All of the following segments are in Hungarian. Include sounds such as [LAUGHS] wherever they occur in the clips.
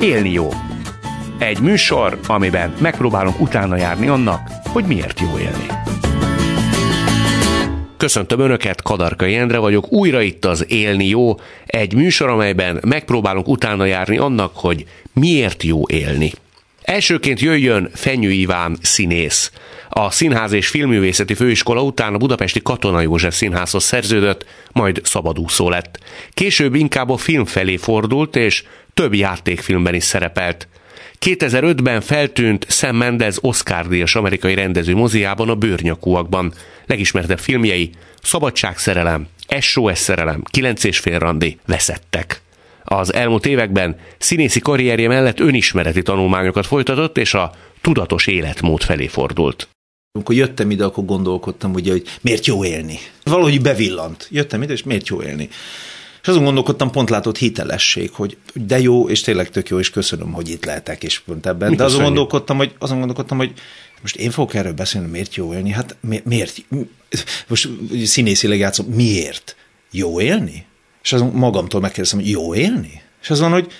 Élni jó. Egy műsor, amiben megpróbálunk utána járni annak, hogy miért jó élni. Köszöntöm Önöket, Kadarkai Endre vagyok, újra itt az Élni Jó, egy műsor, amelyben megpróbálunk utána járni annak, hogy miért jó élni. Elsőként jöjjön Fenyő Iván színész. A Színház és Filmművészeti Főiskola után a Budapesti Katona József Színházhoz szerződött, majd szabadúszó lett. Később inkább a film felé fordult, és több játékfilmben is szerepelt. 2005-ben feltűnt Sam Mendes Oscar-díjas amerikai rendező moziában a Bőrnyakúakban. Legismertebb filmjei Szabadságszerelem, SOS szerelem, 9 és fél randi, veszettek. Az elmúlt években színészi karrierje mellett önismereti tanulmányokat folytatott, és a tudatos életmód felé fordult. Amikor jöttem ide, akkor gondolkodtam, ugye, hogy miért jó élni. Valahogy bevillant. Jöttem ide, és miért jó élni. És azon gondolkodtam, pont látott hitelesség, hogy de jó, és tényleg tök jó, és köszönöm, hogy itt lehetek, és pont ebben. Mi de azon gondolkodtam, hogy, azon gondolkodtam, hogy most én fogok erről beszélni, miért jó élni? Hát mi- miért? Most színészileg játszom, miért? Jó élni? És azon magamtól megkérdeztem, hogy jó élni? És azon, hogy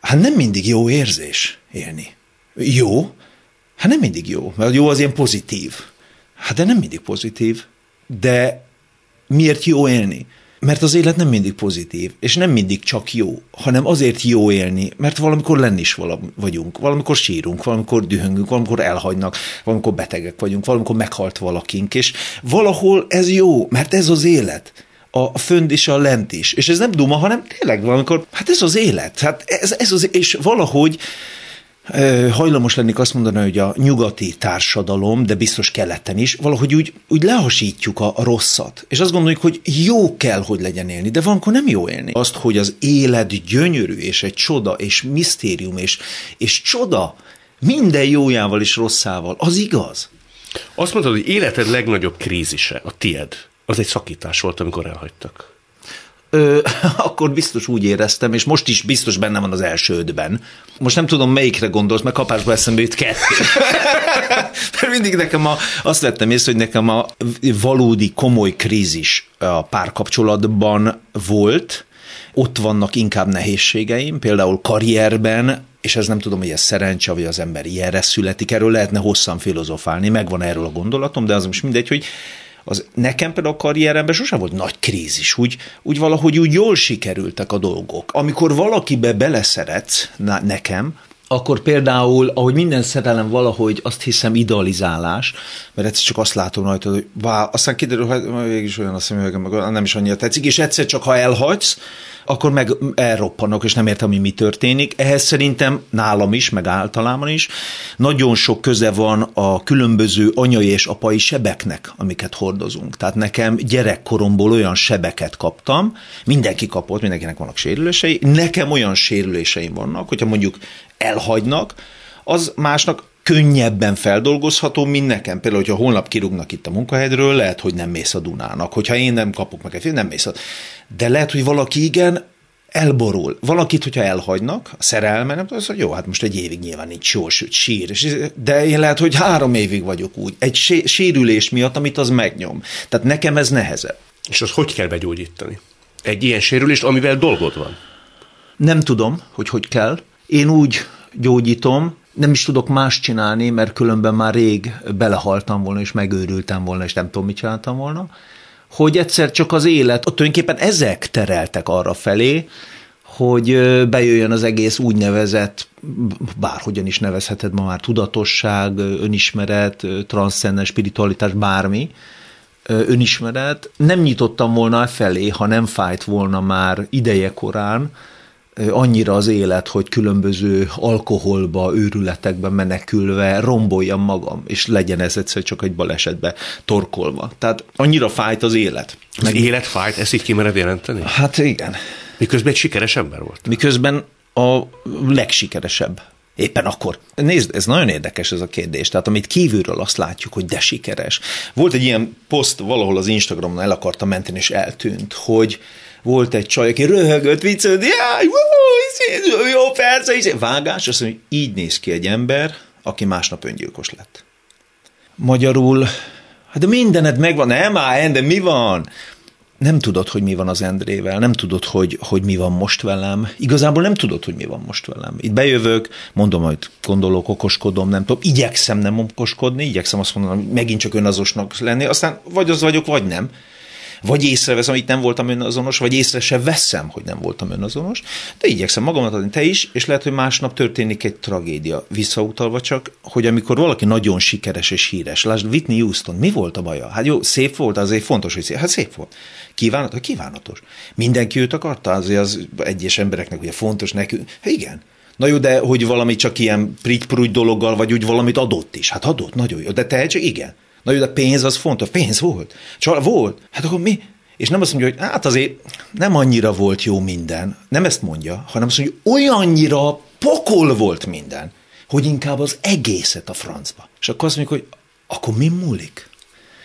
hát nem mindig jó érzés élni. Jó? Hát nem mindig jó, mert jó az ilyen pozitív. Hát de nem mindig pozitív. De miért jó élni? Mert az élet nem mindig pozitív, és nem mindig csak jó, hanem azért jó élni, mert valamikor lenni is valami vagyunk, valamikor sírunk, valamikor dühöngünk, valamikor elhagynak, valamikor betegek vagyunk, valamikor meghalt valakink, és valahol ez jó, mert ez az élet a fönt és a lent is. És ez nem duma, hanem tényleg valamikor, hát ez az élet. Hát ez, ez az, és valahogy hajlamos lennék azt mondani, hogy a nyugati társadalom, de biztos keleten is, valahogy úgy, úgy lehasítjuk a, rosszat. És azt gondoljuk, hogy jó kell, hogy legyen élni, de valamikor nem jó élni. Azt, hogy az élet gyönyörű, és egy csoda, és misztérium, és, és csoda, minden jójával és rosszával, az igaz. Azt mondtad, hogy életed legnagyobb krízise, a tied, az egy szakítás volt, amikor elhagytak. Ö, [LAUGHS] akkor biztos úgy éreztem, és most is biztos benne van az első ötben. Most nem tudom, melyikre gondolsz, mert kapásba eszembe jut kettő. [LAUGHS] Mert mindig nekem a, azt vettem észre, hogy nekem a valódi komoly krízis a párkapcsolatban volt, ott vannak inkább nehézségeim, például karrierben, és ez nem tudom, hogy ez szerencse, vagy az ember ilyenre születik, erről lehetne hosszan filozofálni, megvan erről a gondolatom, de az most mindegy, hogy az nekem például a karrieremben sosem volt nagy krízis, úgy, úgy valahogy úgy jól sikerültek a dolgok. Amikor valakibe beleszeretsz, na, nekem, akkor például, ahogy minden szerelem valahogy azt hiszem idealizálás, mert egyszer csak azt látom rajta, hogy vá, aztán kiderül, hogy mégis olyan a szemüvegem, meg nem is annyira tetszik, és egyszer csak ha elhagysz, akkor meg elroppanok, és nem értem, hogy mi történik. Ehhez szerintem nálam is, meg általában is nagyon sok köze van a különböző anyai és apai sebeknek, amiket hordozunk. Tehát nekem gyerekkoromból olyan sebeket kaptam, mindenki kapott, mindenkinek vannak sérülései, nekem olyan sérüléseim vannak, hogyha mondjuk elhagynak, az másnak könnyebben feldolgozható, mint nekem. Például, hogyha holnap kirúgnak itt a munkahelyről, lehet, hogy nem mész a Dunának. Hogyha én nem kapok meg egy nem mész a... De lehet, hogy valaki igen, elborul. Valakit, hogyha elhagynak, a szerelme, nem az, hogy jó, hát most egy évig nyilván nincs jó, sőt, sír. De én lehet, hogy három évig vagyok úgy. Egy sé- sérülés miatt, amit az megnyom. Tehát nekem ez nehezebb. És az hogy kell begyógyítani? Egy ilyen sérülést, amivel dolgod van. Nem tudom, hogy hogy kell. Én úgy gyógyítom, nem is tudok más csinálni, mert különben már rég belehaltam volna, és megőrültem volna, és nem tudom, mit csináltam volna, hogy egyszer csak az élet, ott tulajdonképpen ezek tereltek arra felé, hogy bejöjjön az egész úgynevezett, bárhogyan is nevezheted ma már, tudatosság, önismeret, transzcendens spiritualitás, bármi, önismeret. Nem nyitottam volna e felé, ha nem fájt volna már ideje korán, annyira az élet, hogy különböző alkoholba, őrületekbe menekülve romboljam magam, és legyen ez egyszer csak egy balesetbe torkolva. Tehát annyira fájt az élet. Az élet fájt, ezt így kimered jelenteni? Hát igen. Miközben egy sikeres ember volt. Miközben a legsikeresebb. Éppen akkor. Nézd, ez nagyon érdekes ez a kérdés. Tehát amit kívülről azt látjuk, hogy de sikeres. Volt egy ilyen poszt valahol az Instagramon, el akarta menteni, és eltűnt, hogy volt egy csaj, aki röhögött, viccelt, jaj, jó, persze, és vágás, azt mondja, hogy így néz ki egy ember, aki másnap öngyilkos lett. Magyarul, hát de mindened megvan, nem áll, de mi van? nem tudod, hogy mi van az Endrével, nem tudod, hogy, hogy mi van most velem. Igazából nem tudod, hogy mi van most velem. Itt bejövök, mondom, hogy gondolok, okoskodom, nem tudom, igyekszem nem okoskodni, igyekszem azt mondani, hogy megint csak önazosnak lenni, aztán vagy az vagyok, vagy nem vagy észreveszem, itt nem voltam önazonos, vagy észre se veszem, hogy nem voltam önazonos, de igyekszem magamat adni, te is, és lehet, hogy másnap történik egy tragédia. Visszautalva csak, hogy amikor valaki nagyon sikeres és híres, lásd Whitney Houston, mi volt a baja? Hát jó, szép volt, azért fontos, hogy szép. Hát szép volt. Kívánatos? Kívánatos. Mindenki őt akarta, azért az egyes embereknek ugye fontos nekünk. Hát igen, Na jó, de hogy valami csak ilyen prigy dologgal, vagy úgy valamit adott is. Hát adott, nagyon jó. De tehetség, igen. Na jó, de pénz az fontos. Pénz volt. Csak volt. Hát akkor mi? És nem azt mondja, hogy hát azért nem annyira volt jó minden. Nem ezt mondja, hanem azt mondja, hogy olyannyira pokol volt minden, hogy inkább az egészet a francba. És akkor azt mondjuk, hogy akkor mi múlik?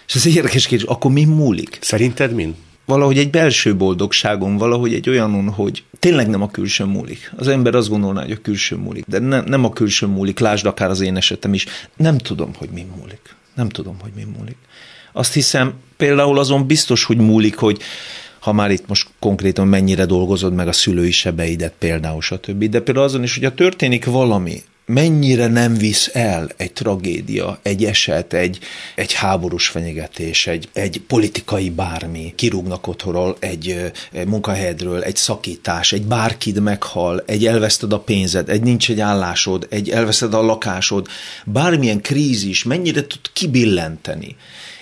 És ez egy érdekes kérdés, akkor mi múlik? Szerinted min? Valahogy egy belső boldogságon, valahogy egy olyanon, hogy tényleg nem a külső múlik. Az ember azt gondolná, hogy a külső múlik, de ne, nem a külső múlik, lásd akár az én esetem is. Nem tudom, hogy mi múlik. Nem tudom, hogy mi múlik. Azt hiszem, például azon biztos, hogy múlik, hogy ha már itt most konkrétan mennyire dolgozod meg a szülői sebeidet például, stb. De például azon is, hogyha történik valami, mennyire nem visz el egy tragédia, egy eset, egy, egy háborús fenyegetés, egy, egy politikai bármi, kirúgnak otthonról, egy, egy munkahelyedről, egy szakítás, egy bárkid meghal, egy elveszted a pénzed, egy nincs egy állásod, egy elveszted a lakásod, bármilyen krízis, mennyire tud kibillenteni.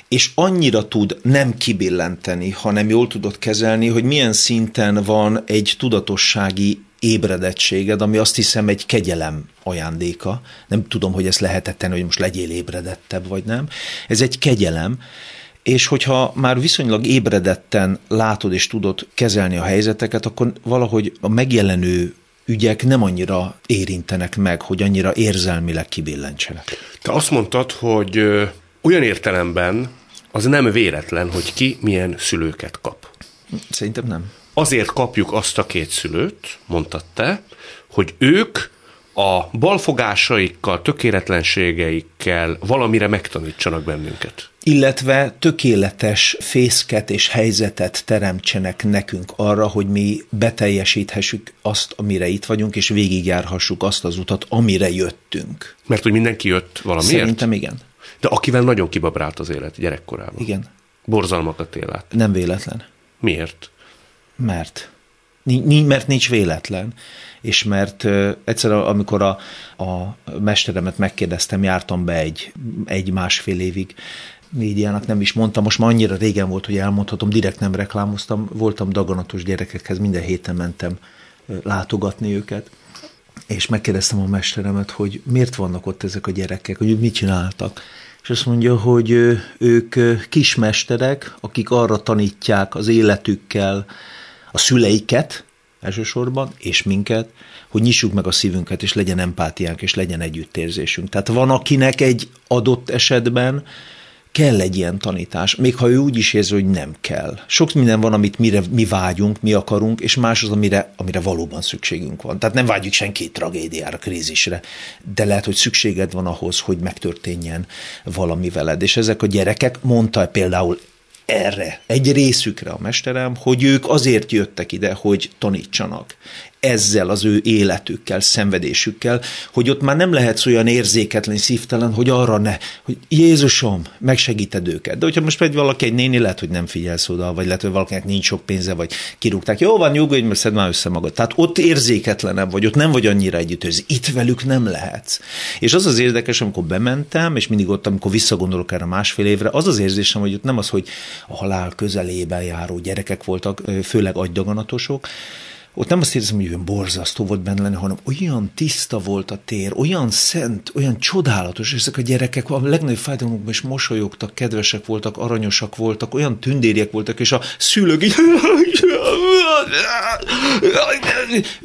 És annyira tud nem kibillenteni, hanem jól tudod kezelni, hogy milyen szinten van egy tudatossági ébredettséged, ami azt hiszem egy kegyelem ajándéka. Nem tudom, hogy ezt lehetett tenni, hogy most legyél ébredettebb, vagy nem. Ez egy kegyelem, és hogyha már viszonylag ébredetten látod és tudod kezelni a helyzeteket, akkor valahogy a megjelenő ügyek nem annyira érintenek meg, hogy annyira érzelmileg kibillentsenek. Te azt mondtad, hogy olyan értelemben az nem véletlen, hogy ki milyen szülőket kap. Szerintem nem azért kapjuk azt a két szülőt, mondtad te, hogy ők a balfogásaikkal, tökéletlenségeikkel valamire megtanítsanak bennünket. Illetve tökéletes fészket és helyzetet teremtsenek nekünk arra, hogy mi beteljesíthessük azt, amire itt vagyunk, és végigjárhassuk azt az utat, amire jöttünk. Mert hogy mindenki jött valamiért? Szerintem igen. De akivel nagyon kibabrált az élet gyerekkorában. Igen. Borzalmakat él át. Nem véletlen. Miért? Mert. Mert nincs véletlen, és mert uh, egyszer, amikor a, a mesteremet megkérdeztem, jártam be egy, egy másfél évig. Médiának, nem is mondtam, most már annyira régen volt, hogy elmondhatom, direkt nem reklámoztam, voltam daganatos gyerekekhez, minden héten mentem látogatni őket, és megkérdeztem a mesteremet, hogy miért vannak ott ezek a gyerekek, hogy mit csináltak. És azt mondja, hogy ők kismesterek, akik arra tanítják az életükkel, a szüleiket elsősorban, és minket, hogy nyissuk meg a szívünket, és legyen empátiánk, és legyen együttérzésünk. Tehát van, akinek egy adott esetben kell egy ilyen tanítás, még ha ő úgy is érzi, hogy nem kell. Sok minden van, amit mire mi vágyunk, mi akarunk, és más az, amire, amire valóban szükségünk van. Tehát nem vágyjuk senki tragédiára, krízisre, de lehet, hogy szükséged van ahhoz, hogy megtörténjen valami veled. És ezek a gyerekek, mondta például erre, egy részükre a mesterem, hogy ők azért jöttek ide, hogy tanítsanak ezzel az ő életükkel, szenvedésükkel, hogy ott már nem lehetsz olyan érzéketlen, szívtelen, hogy arra ne, hogy Jézusom, megsegíted őket. De hogyha most pedig valaki egy néni, lehet, hogy nem figyelsz oda, vagy lehet, hogy valakinek nincs sok pénze, vagy kirúgták. Jó van, nyugodj, mert szed már össze magad. Tehát ott érzéketlenebb vagy, ott nem vagy annyira együtt, itt velük nem lehetsz. És az az érdekes, amikor bementem, és mindig ott, amikor visszagondolok erre másfél évre, az az érzésem, hogy ott nem az, hogy a halál közelében járó gyerekek voltak, főleg agydaganatosok, ott nem azt érzem, hogy olyan borzasztó volt benne lenni, hanem olyan tiszta volt a tér, olyan szent, olyan csodálatos, és ezek a gyerekek a legnagyobb fájdalmukban is mosolyogtak, kedvesek voltak, aranyosak voltak, olyan tündériek voltak, és a szülők így,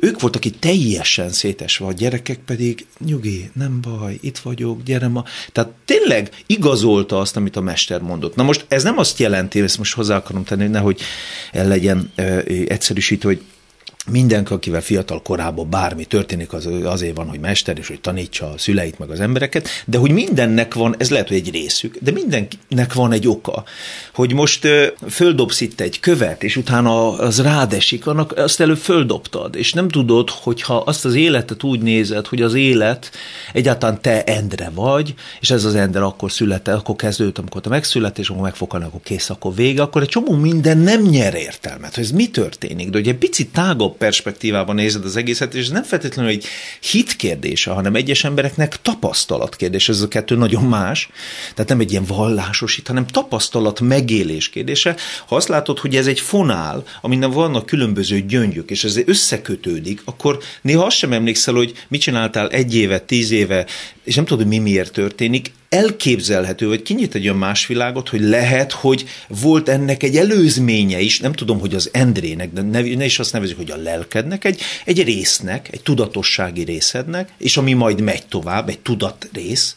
ők voltak itt teljesen szétesve, a gyerekek pedig nyugi, nem baj, itt vagyok, gyere ma. Tehát tényleg igazolta azt, amit a mester mondott. Na most ez nem azt jelenti, ezt most hozzá akarom tenni, nehogy el legyen ö, egyszerűsítő, hogy mindenki, akivel fiatal korában bármi történik, az azért van, hogy mester, és hogy tanítsa a szüleit, meg az embereket, de hogy mindennek van, ez lehet, hogy egy részük, de mindennek van egy oka, hogy most földobsz itt egy követ, és utána az rádesik, annak azt előbb földobtad, és nem tudod, hogyha azt az életet úgy nézed, hogy az élet egyáltalán te Endre vagy, és ez az Endre akkor született, akkor kezdődött, amikor te megszületett, és akkor megfogani, akkor kész, akkor vége, akkor egy csomó minden nem nyer értelmet, hogy ez mi történik, de hogy egy picit tágabb perspektívában nézed az egészet, és ez nem feltétlenül egy hit kérdése, hanem egyes embereknek tapasztalat kérdés, ez a kettő nagyon más, tehát nem egy ilyen vallásos hit, hanem tapasztalat megélés kérdése. Ha azt látod, hogy ez egy fonál, aminek vannak különböző gyöngyök, és ez összekötődik, akkor néha azt sem emlékszel, hogy mit csináltál egy éve, tíz éve, és nem tudod, hogy mi miért történik, elképzelhető, vagy kinyit egy olyan más világot, hogy lehet, hogy volt ennek egy előzménye is, nem tudom, hogy az Endrének, de ne, ne is azt nevezik, hogy a lelkednek, egy, egy résznek, egy tudatossági részednek, és ami majd megy tovább, egy tudatrész,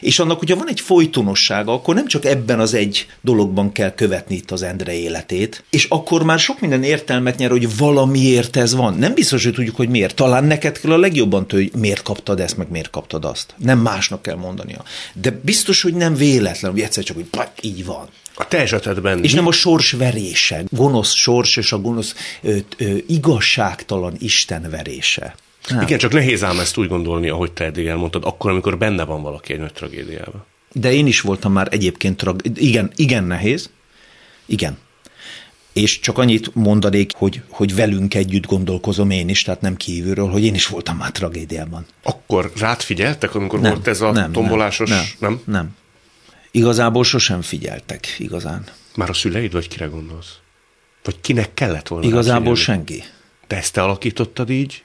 és annak, hogyha van egy folytonossága, akkor nem csak ebben az egy dologban kell követni itt az Endre életét, és akkor már sok minden értelmet nyer, hogy valamiért ez van. Nem biztos, hogy tudjuk, hogy miért. Talán neked kell a legjobban tudni, hogy miért kaptad ezt, meg miért kaptad azt. Nem másnak kell mondania. De biztos, hogy nem véletlen, hogy egyszer csak, hogy így van. A te esetedben. És mi? nem a sors verése, gonosz sors és a gonosz ö, ö, igazságtalan Isten verése. Nem. Igen, csak nehéz ám ezt úgy gondolni, ahogy te eddig elmondtad, akkor, amikor benne van valaki egy nagy tragédiában. De én is voltam már egyébként, trag... igen, igen nehéz, igen. És csak annyit mondanék, hogy, hogy velünk együtt gondolkozom én is, tehát nem kívülről, hogy én is voltam már tragédiában. Akkor rád figyeltek, amikor nem, volt ez a nem, tombolásos? Nem, nem, nem. Igazából sosem figyeltek, igazán. Már a szüleid, vagy kire gondolsz? Vagy kinek kellett volna? Igazából senki. Te ezt te alakítottad így?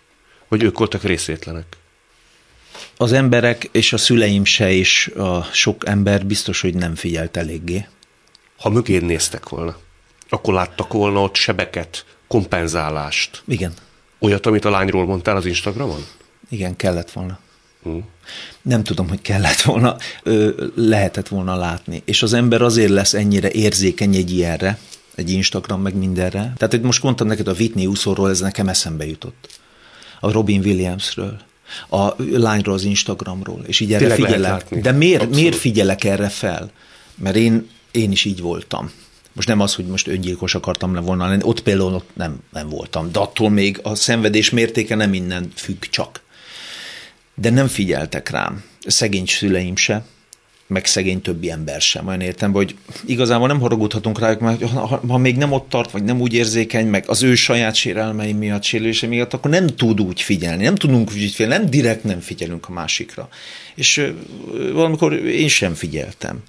Vagy ők voltak részvétlenek? Az emberek és a szüleim se, és a sok ember biztos, hogy nem figyelt eléggé. Ha mögéd néztek volna, akkor láttak volna ott sebeket, kompenzálást. Igen. Olyat, amit a lányról mondtál az Instagramon? Igen, kellett volna. Hmm. Nem tudom, hogy kellett volna, ö, lehetett volna látni. És az ember azért lesz ennyire érzékeny egy ilyenre, egy Instagram, meg mindenre. Tehát hogy most mondtam neked a Whitney úszóról, ez nekem eszembe jutott a Robin Williamsről, a lányról az Instagramról, és így erre Tényleg figyelek. De miért, miért figyelek erre fel? Mert én, én is így voltam. Most nem az, hogy most öngyilkos akartam le volna lenni, ott például ott nem, nem voltam, de attól még a szenvedés mértéke nem innen függ csak. De nem figyeltek rám, szegény szüleim se, meg szegény többi ember sem. Olyan értem, hogy igazából nem haragudhatunk rájuk, mert ha, ha még nem ott tart, vagy nem úgy érzékeny, meg az ő saját sérelmei miatt, sérülése miatt, akkor nem tud úgy figyelni, nem tudunk úgy figyelni, nem direkt nem figyelünk a másikra. És valamikor én sem figyeltem.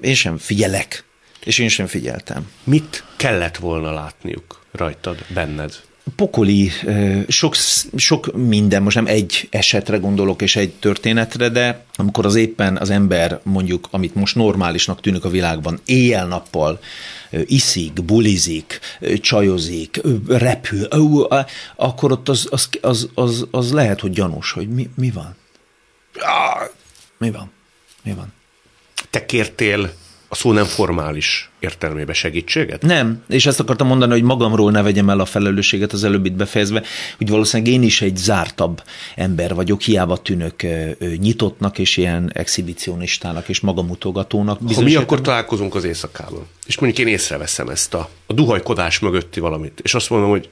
Én sem figyelek, és én sem figyeltem. Mit kellett volna látniuk rajtad, benned? Pokoli, sok, sok minden, most nem egy esetre gondolok és egy történetre, de amikor az éppen az ember mondjuk, amit most normálisnak tűnik a világban, éjjel-nappal iszik, bulizik, csajozik, repül, akkor ott az, az, az, az, az lehet, hogy gyanús, hogy mi, mi van? Mi van? Mi van? Te kértél a szó nem formális értelmébe segítséget? Nem, és ezt akartam mondani, hogy magamról ne vegyem el a felelősséget az előbbit befejezve, hogy valószínűleg én is egy zártabb ember vagyok, hiába tűnök nyitottnak és ilyen exhibicionistának és magamutogatónak. Ha mi akkor találkozunk az éjszakában, és mondjuk én észreveszem ezt a, a duhajkodás mögötti valamit, és azt mondom, hogy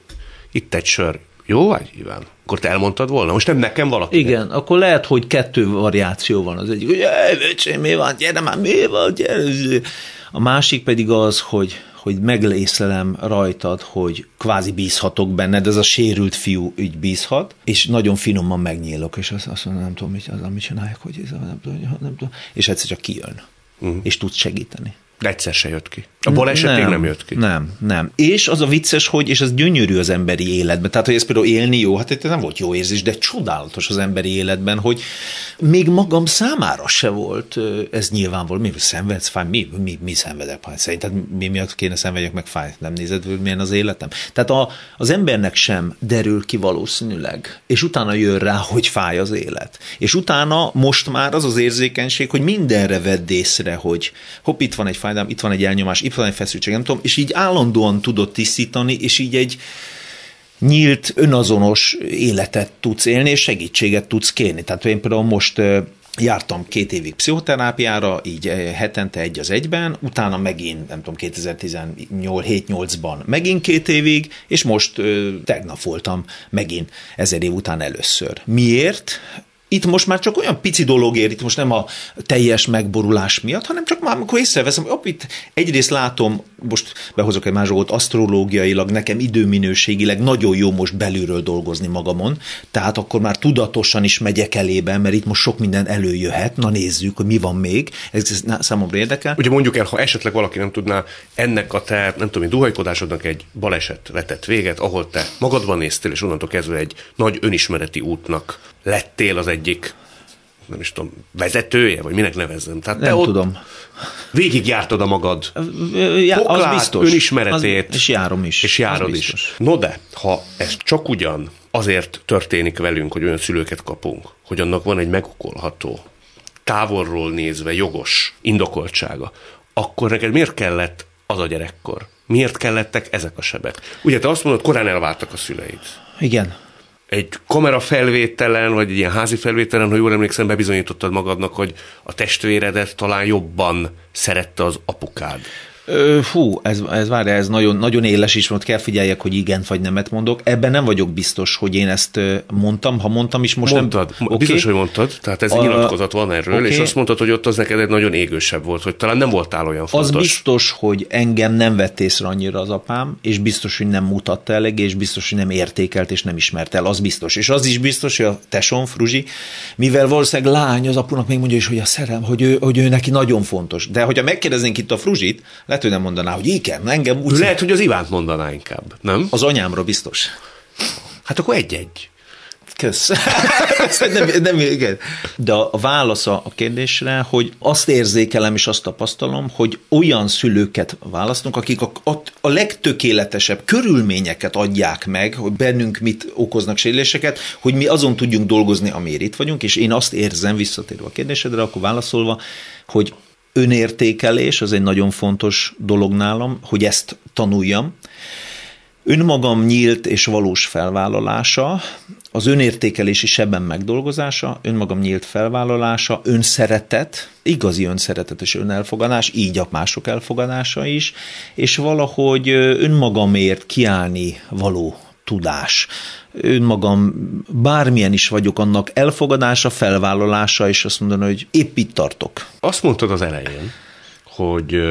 itt egy sör, jó vagy, Iván? Akkor te elmondtad volna? Most nem nekem valaki. Igen, akkor lehet, hogy kettő variáció van. Az egyik, hogy öcsém, mi van, gyere már, mi van, gyere. A másik pedig az, hogy, hogy meglészelem rajtad, hogy kvázi bízhatok benned, ez a sérült fiú így bízhat, és nagyon finoman megnyílok, és azt, azt mondom, nem tudom, mit, az, amit csinálják, hogy ez, nem tudom, nem tudom, és egyszer csak kijön, uh-huh. és tud segíteni. De egyszer se jött ki. A baleset még nem jött ki. Nem, nem. És az a vicces, hogy, és ez gyönyörű az emberi életben, tehát hogy ez például élni jó, hát ez nem volt jó érzés, de csodálatos az emberi életben, hogy még magam számára se volt ez nyilvánvaló. Mi szenvedsz, fáj, mi, mi, mi szenvedek, fáj. Szerinted mi miatt kéne szenvedjek meg fáj? Nem nézed, hogy milyen az életem? Tehát a, az embernek sem derül ki valószínűleg, és utána jön rá, hogy fáj az élet. És utána most már az az érzékenység, hogy mindenre vedd észre, hogy hopp, itt van egy fájdalom, itt van egy elnyomás, itt van egy feszültség, nem tudom, és így állandóan tudod tisztítani, és így egy nyílt, önazonos életet tudsz élni, és segítséget tudsz kérni. Tehát én például most jártam két évig pszichoterápiára, így hetente egy az egyben, utána megint, nem tudom, 2017-8-ban megint két évig, és most tegnap voltam megint ezer év után először. Miért? Itt most már csak olyan pici dolog ér, itt most nem a teljes megborulás miatt, hanem csak már amikor észreveszem, hogy itt egyrészt látom, most behozok egy más dolgot, asztrológiailag, nekem időminőségileg nagyon jó most belülről dolgozni magamon, tehát akkor már tudatosan is megyek elébe, mert itt most sok minden előjöhet, na nézzük, hogy mi van még, ez, ez számomra érdekel. Ugye mondjuk el, ha esetleg valaki nem tudná, ennek a te, nem tudom, duhajkodásodnak egy baleset vetett véget, ahol te magadban néztél, és onnantól kezdve egy nagy önismereti útnak lettél az egyik nem is tudom, vezetője, vagy minek nevezzem. Tehát nem te ott tudom. Végigjártad a magad ja, poklát, az biztos. önismeretét. Az, és járom is. És járod is. No de, ha ez csak ugyan azért történik velünk, hogy olyan szülőket kapunk, hogy annak van egy megokolható, távolról nézve jogos indokoltsága, akkor neked miért kellett az a gyerekkor? Miért kellettek ezek a sebek? Ugye te azt mondod, korán elváltak a szüleid. Igen egy kamera felvételen, vagy egy ilyen házi felvételen, ha jól emlékszem, bebizonyítottad magadnak, hogy a testvéredet talán jobban szerette az apukád. Fú, ez, ez várj, ez nagyon, nagyon éles is, mert kell figyeljek, hogy igen vagy nemet mondok. Ebben nem vagyok biztos, hogy én ezt mondtam. Ha mondtam is, most mondtad, nem... Okay. Biztos, hogy mondtad, tehát ez a, nyilatkozat van erről, okay. és azt mondtad, hogy ott az neked egy nagyon égősebb volt, hogy talán nem voltál olyan fontos. Az biztos, hogy engem nem vett észre annyira az apám, és biztos, hogy nem mutatta elég, és biztos, hogy nem értékelt, és nem ismert el, az biztos. És az is biztos, hogy a tesom, Fruzsi, mivel valószínűleg lány, az apunak még mondja is, hogy a szerem, hogy ő, hogy ő neki nagyon fontos. De hogyha megkérdeznénk itt a Fruzsit, lehet, hogy nem mondaná, hogy igen, engem úgy... Lehet, hogy az Ivánt mondaná inkább, nem? Az anyámra biztos. Hát akkor egy-egy. Kösz. [LAUGHS] nem, nem, igen. De a válasza a kérdésre, hogy azt érzékelem és azt tapasztalom, hogy olyan szülőket választunk, akik a, a, a legtökéletesebb körülményeket adják meg, hogy bennünk mit okoznak sérüléseket, hogy mi azon tudjunk dolgozni, amiért itt vagyunk, és én azt érzem, visszatérve a kérdésedre, akkor válaszolva, hogy önértékelés, az egy nagyon fontos dolog nálam, hogy ezt tanuljam. Önmagam nyílt és valós felvállalása, az önértékelési sebben megdolgozása, önmagam nyílt felvállalása, önszeretet, igazi önszeretet és önelfogadás, így a mások elfogadása is, és valahogy önmagamért kiállni való tudás. Önmagam bármilyen is vagyok, annak elfogadása, felvállalása, és azt mondani, hogy épp itt tartok. Azt mondtad az elején, hogy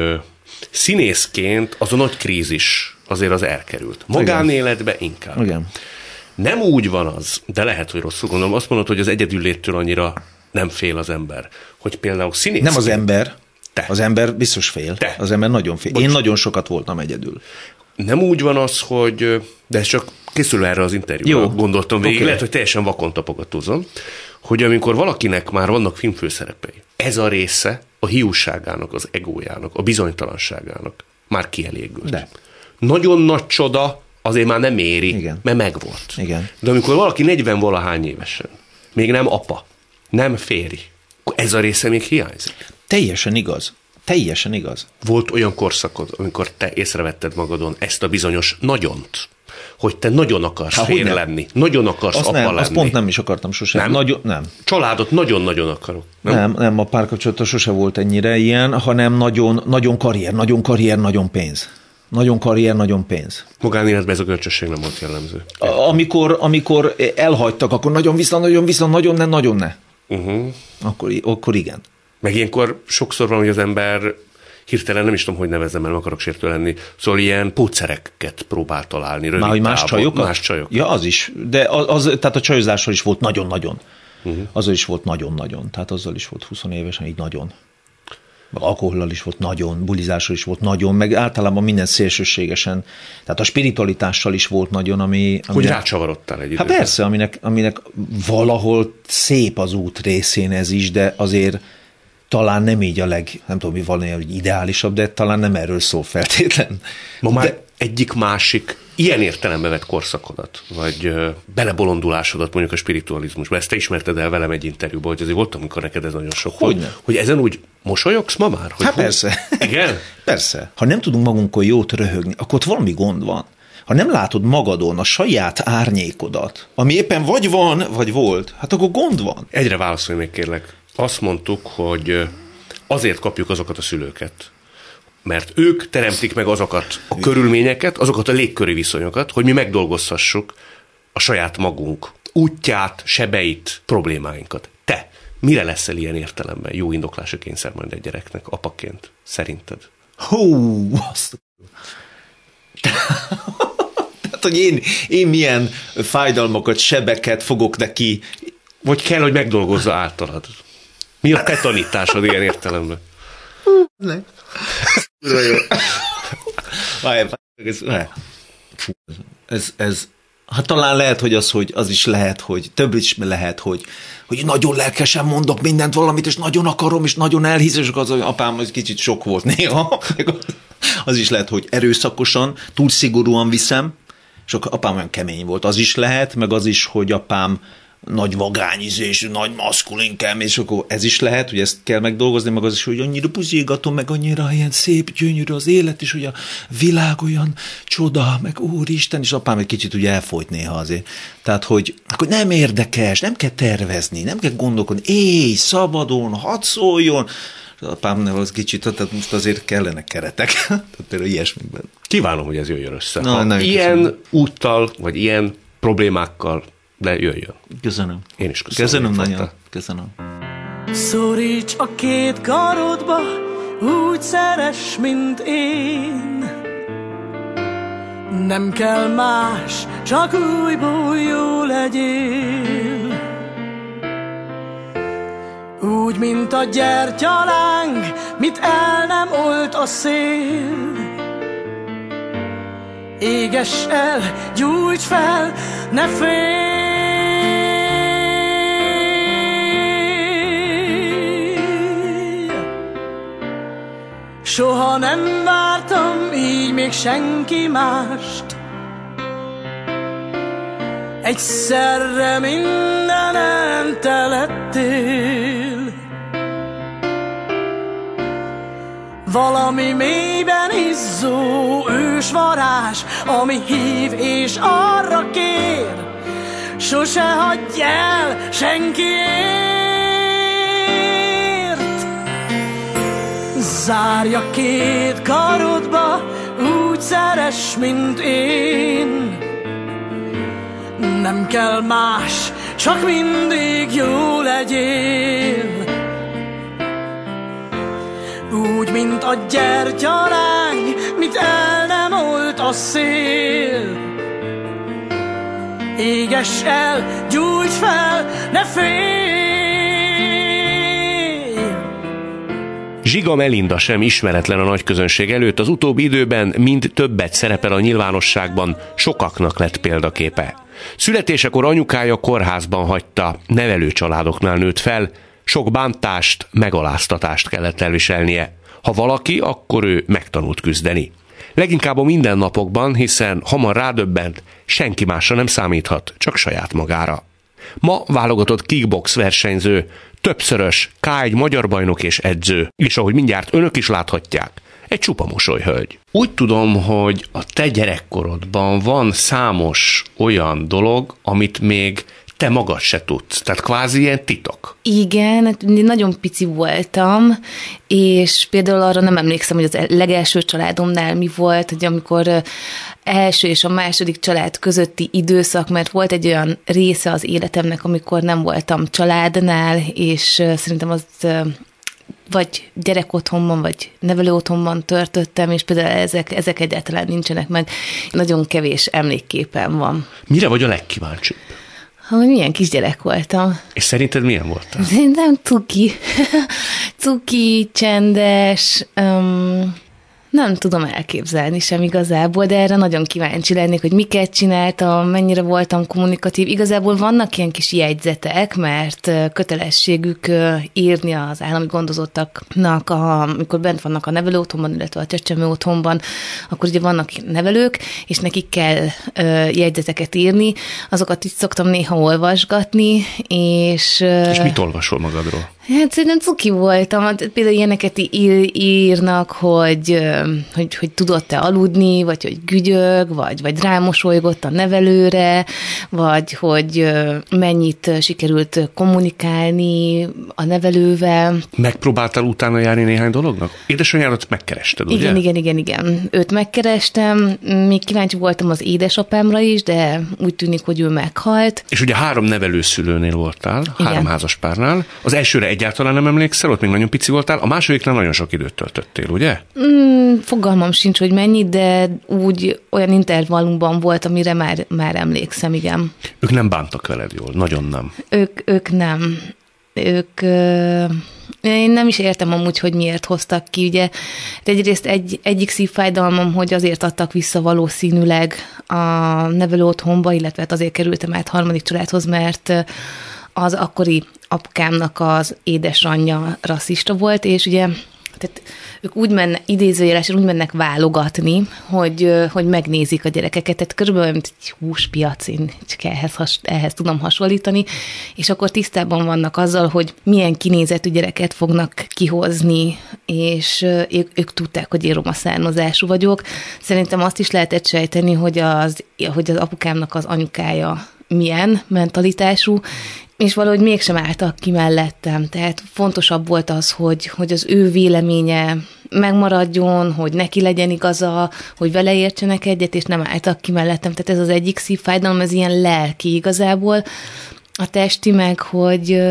színészként az a nagy krízis azért az elkerült. Magánéletbe inkább. Igen. Nem úgy van az, de lehet, hogy rosszul gondolom, azt mondod, hogy az egyedülléttől annyira nem fél az ember, hogy például színész. Nem az ember, te. Az ember biztos fél. Te. Az ember nagyon fél. Bocs. Én nagyon sokat voltam egyedül nem úgy van az, hogy, de ez csak készül erre az interjúra, Jó. gondoltam végig, okay. lehet, hogy teljesen vakon tapogatózom, hogy amikor valakinek már vannak filmfőszerepei, ez a része a hiúságának, az egójának, a bizonytalanságának már kielégült. De. Nagyon nagy csoda azért már nem éri, Igen. mert megvolt. Igen. De amikor valaki 40 valahány évesen, még nem apa, nem féri, ez a része még hiányzik. Teljesen igaz. Teljesen igaz. Volt olyan korszakod, amikor te észrevetted magadon ezt a bizonyos nagyont, hogy te nagyon akarsz Há, fér lenni, nagyon akarsz azt apa nem, lenni. Azt pont nem is akartam sosem. Nem? Nagyon, nem. Családot nagyon-nagyon akarok. Nem, nem, nem a párkapcsolata sose volt ennyire ilyen, hanem nagyon, nagyon karrier, nagyon karrier, nagyon pénz. Nagyon karrier, nagyon pénz. Magánéletben ez a kölcsösség nem volt jellemző. A, amikor, amikor elhagytak, akkor nagyon vissza, nagyon vissza, nagyon ne, nagyon ne. Uh-huh. Akkor, akkor igen. Meg ilyenkor sokszor van, hogy az ember hirtelen nem is tudom, hogy nevezem el, nem akarok sértő lenni. Szóval ilyen pótszereket próbál találni. Már, hogy más csajokat? Más csajok. Ja, az is. De az, az tehát a csajozással is volt nagyon-nagyon. Uh-huh. Azzal is volt nagyon-nagyon. Tehát azzal is volt 20 évesen így nagyon. Alkohollal is volt nagyon, bulizással is volt nagyon, meg általában minden szélsőségesen. Tehát a spiritualitással is volt nagyon, ami... Aminek, hogy rácsavarodtál egy Hát persze, aminek, aminek valahol szép az út részén ez is, de azért talán nem így a leg, nem tudom, mi van hogy ideálisabb, de talán nem erről szól feltétlen. Ma már de, egyik másik ilyen értelembe vett korszakodat, vagy belebolondulásodat mondjuk a spiritualizmusba, ezt te ismerted el velem egy interjúban, hogy azért voltam, amikor neked ez nagyon sok hogy volt, hogy ezen úgy mosolyogsz ma már? Hogy hát persze. Igen? [LAUGHS] persze. Ha nem tudunk magunkon jót röhögni, akkor ott valami gond van. ha nem látod magadon a saját árnyékodat, ami éppen vagy van, vagy volt, hát akkor gond van. Egyre válaszolj még kérlek. Azt mondtuk, hogy azért kapjuk azokat a szülőket, mert ők teremtik meg azokat a körülményeket, azokat a légköri viszonyokat, hogy mi megdolgozhassuk a saját magunk útját, sebeit, problémáinkat. Te, mire leszel ilyen értelemben jó indoklási kényszer majd egy gyereknek apaként, szerinted? Hú, azt... Tehát, hogy én, én milyen fájdalmakat, sebeket fogok neki... Vagy kell, hogy megdolgozza általad? Mi a te tanításod ilyen értelemben? Nem. jó. Várj, ez, ez, ez, hát talán lehet, hogy az, hogy az is lehet, hogy több is lehet, hogy, hogy nagyon lelkesen mondok mindent valamit, és nagyon akarom, és nagyon elhisz, és az, hogy apám egy kicsit sok volt néha. [LAUGHS] Az is lehet, hogy erőszakosan, túl szigorúan viszem, és akkor apám olyan kemény volt. Az is lehet, meg az is, hogy apám nagy vagányizés, nagy maszkulin kell, és akkor ez is lehet, hogy ezt kell megdolgozni, meg az is, hogy annyira buzígatom, meg annyira ilyen szép, gyönyörű az élet, és hogy a világ olyan csoda, meg úristen, és apám egy kicsit ugye elfolyt néha azért. Tehát, hogy akkor nem érdekes, nem kell tervezni, nem kell gondolkodni, éj, szabadon, hadd szóljon, apámnál az kicsit, tehát most azért kellene keretek. [LAUGHS] tehát például ilyesmiben. Kívánom, hogy ez jöjjön össze. Na, ha ilyen köszönöm. úttal, vagy ilyen problémákkal de jöjjön. Köszönöm. Én is köszönöm. Köszönöm nagyon. Köszönöm. Szoríts a két karodba, úgy szeres, mint én. Nem kell más, csak újból jó legyél. Úgy, mint a gyertyaláng, mit el nem olt a szél. Éges el, gyújts fel, ne félj! Soha nem vártam így még senki mást. Egyszerre minden te lettél. Valami mélyben izzó ős varázs Ami hív és arra kér. Sose hagyj el senkiért Zárja két karodba, úgy szeres, mint én. Nem kell más, csak mindig jó legyél. Úgy, mint a gyertyaláng, mit el nem olt a szél. Éges el, gyújts fel, ne félj! Zsiga Melinda sem ismeretlen a nagy közönség előtt, az utóbbi időben mind többet szerepel a nyilvánosságban, sokaknak lett példaképe. Születésekor anyukája kórházban hagyta, nevelő családoknál nőtt fel, sok bántást, megaláztatást kellett elviselnie. Ha valaki, akkor ő megtanult küzdeni. Leginkább a mindennapokban, hiszen hamar rádöbbent, senki másra nem számíthat, csak saját magára. Ma válogatott kickbox versenyző, többszörös K1 magyar bajnok és edző, és ahogy mindjárt önök is láthatják, egy csupa mosolyhölgy. Úgy tudom, hogy a te gyerekkorodban van számos olyan dolog, amit még te magad se tudsz. Tehát kvázi ilyen titok. Igen, hát nagyon pici voltam, és például arra nem emlékszem, hogy az legelső családomnál mi volt, hogy amikor első és a második család közötti időszak, mert volt egy olyan része az életemnek, amikor nem voltam családnál, és szerintem az vagy gyerekotthonban, vagy nevelőotthonban törtöttem, és például ezek, ezek egyáltalán nincsenek meg. Nagyon kevés emlékképen van. Mire vagy a legkíváncsibb? hogy milyen kisgyerek voltam. És szerinted milyen voltál? Szerintem cuki. [LAUGHS] cuki, csendes, um, nem tudom elképzelni sem igazából, de erre nagyon kíváncsi lennék, hogy miket csináltam, mennyire voltam kommunikatív. Igazából vannak ilyen kis jegyzetek, mert kötelességük írni az állami gondozottaknak, amikor bent vannak a nevelő otthonban, illetve a csecsemő otthonban, akkor ugye vannak nevelők, és nekik kell jegyzeteket írni. Azokat itt szoktam néha olvasgatni, és... És mit olvasol magadról? Hát szerintem cuki voltam. Hát például ilyeneket ír, írnak, hogy hogy, hogy tudott-e aludni, vagy hogy gügyög, vagy, vagy rámosolygott a nevelőre, vagy hogy mennyit sikerült kommunikálni a nevelővel. Megpróbáltál utána járni néhány dolognak? Édesanyádat megkerested, ugye? Igen, igen, igen, igen. Őt megkerestem, még kíváncsi voltam az édesapámra is, de úgy tűnik, hogy ő meghalt. És ugye három nevelőszülőnél voltál, igen. három házaspárnál. Az elsőre egyáltalán nem emlékszel, ott még nagyon pici voltál, a másodiknál nagyon sok időt töltöttél, ugye? Mm, fogalmam sincs, hogy mennyi, de úgy olyan intervallumban volt, amire már, már emlékszem, igen. Ők nem bántak veled jól, nagyon nem. Ők, ők nem. Ők... Én nem is értem amúgy, hogy miért hoztak ki. Ugye egyrészt egy, egyik szívfájdalmam, hogy azért adtak vissza valószínűleg a nevelő otthonba, illetve hát azért kerültem át harmadik családhoz, mert az akkori apukámnak az édesanyja rasszista volt, és ugye tehát ők úgy mennek, idézőjelesen úgy mennek válogatni, hogy, hogy megnézik a gyerekeket, tehát körülbelül mint egy húspiac, én csak ehhez, has, ehhez tudom hasonlítani, és akkor tisztában vannak azzal, hogy milyen kinézetű gyereket fognak kihozni, és ők, ők tudták, hogy én roma származású vagyok. Szerintem azt is lehetett sejteni, hogy az, hogy az apukámnak az anyukája milyen mentalitású, és valahogy mégsem álltak ki mellettem. Tehát fontosabb volt az, hogy, hogy az ő véleménye megmaradjon, hogy neki legyen igaza, hogy vele értsenek egyet, és nem álltak ki mellettem. Tehát ez az egyik szívfájdalom, ez ilyen lelki igazából. A testi meg, hogy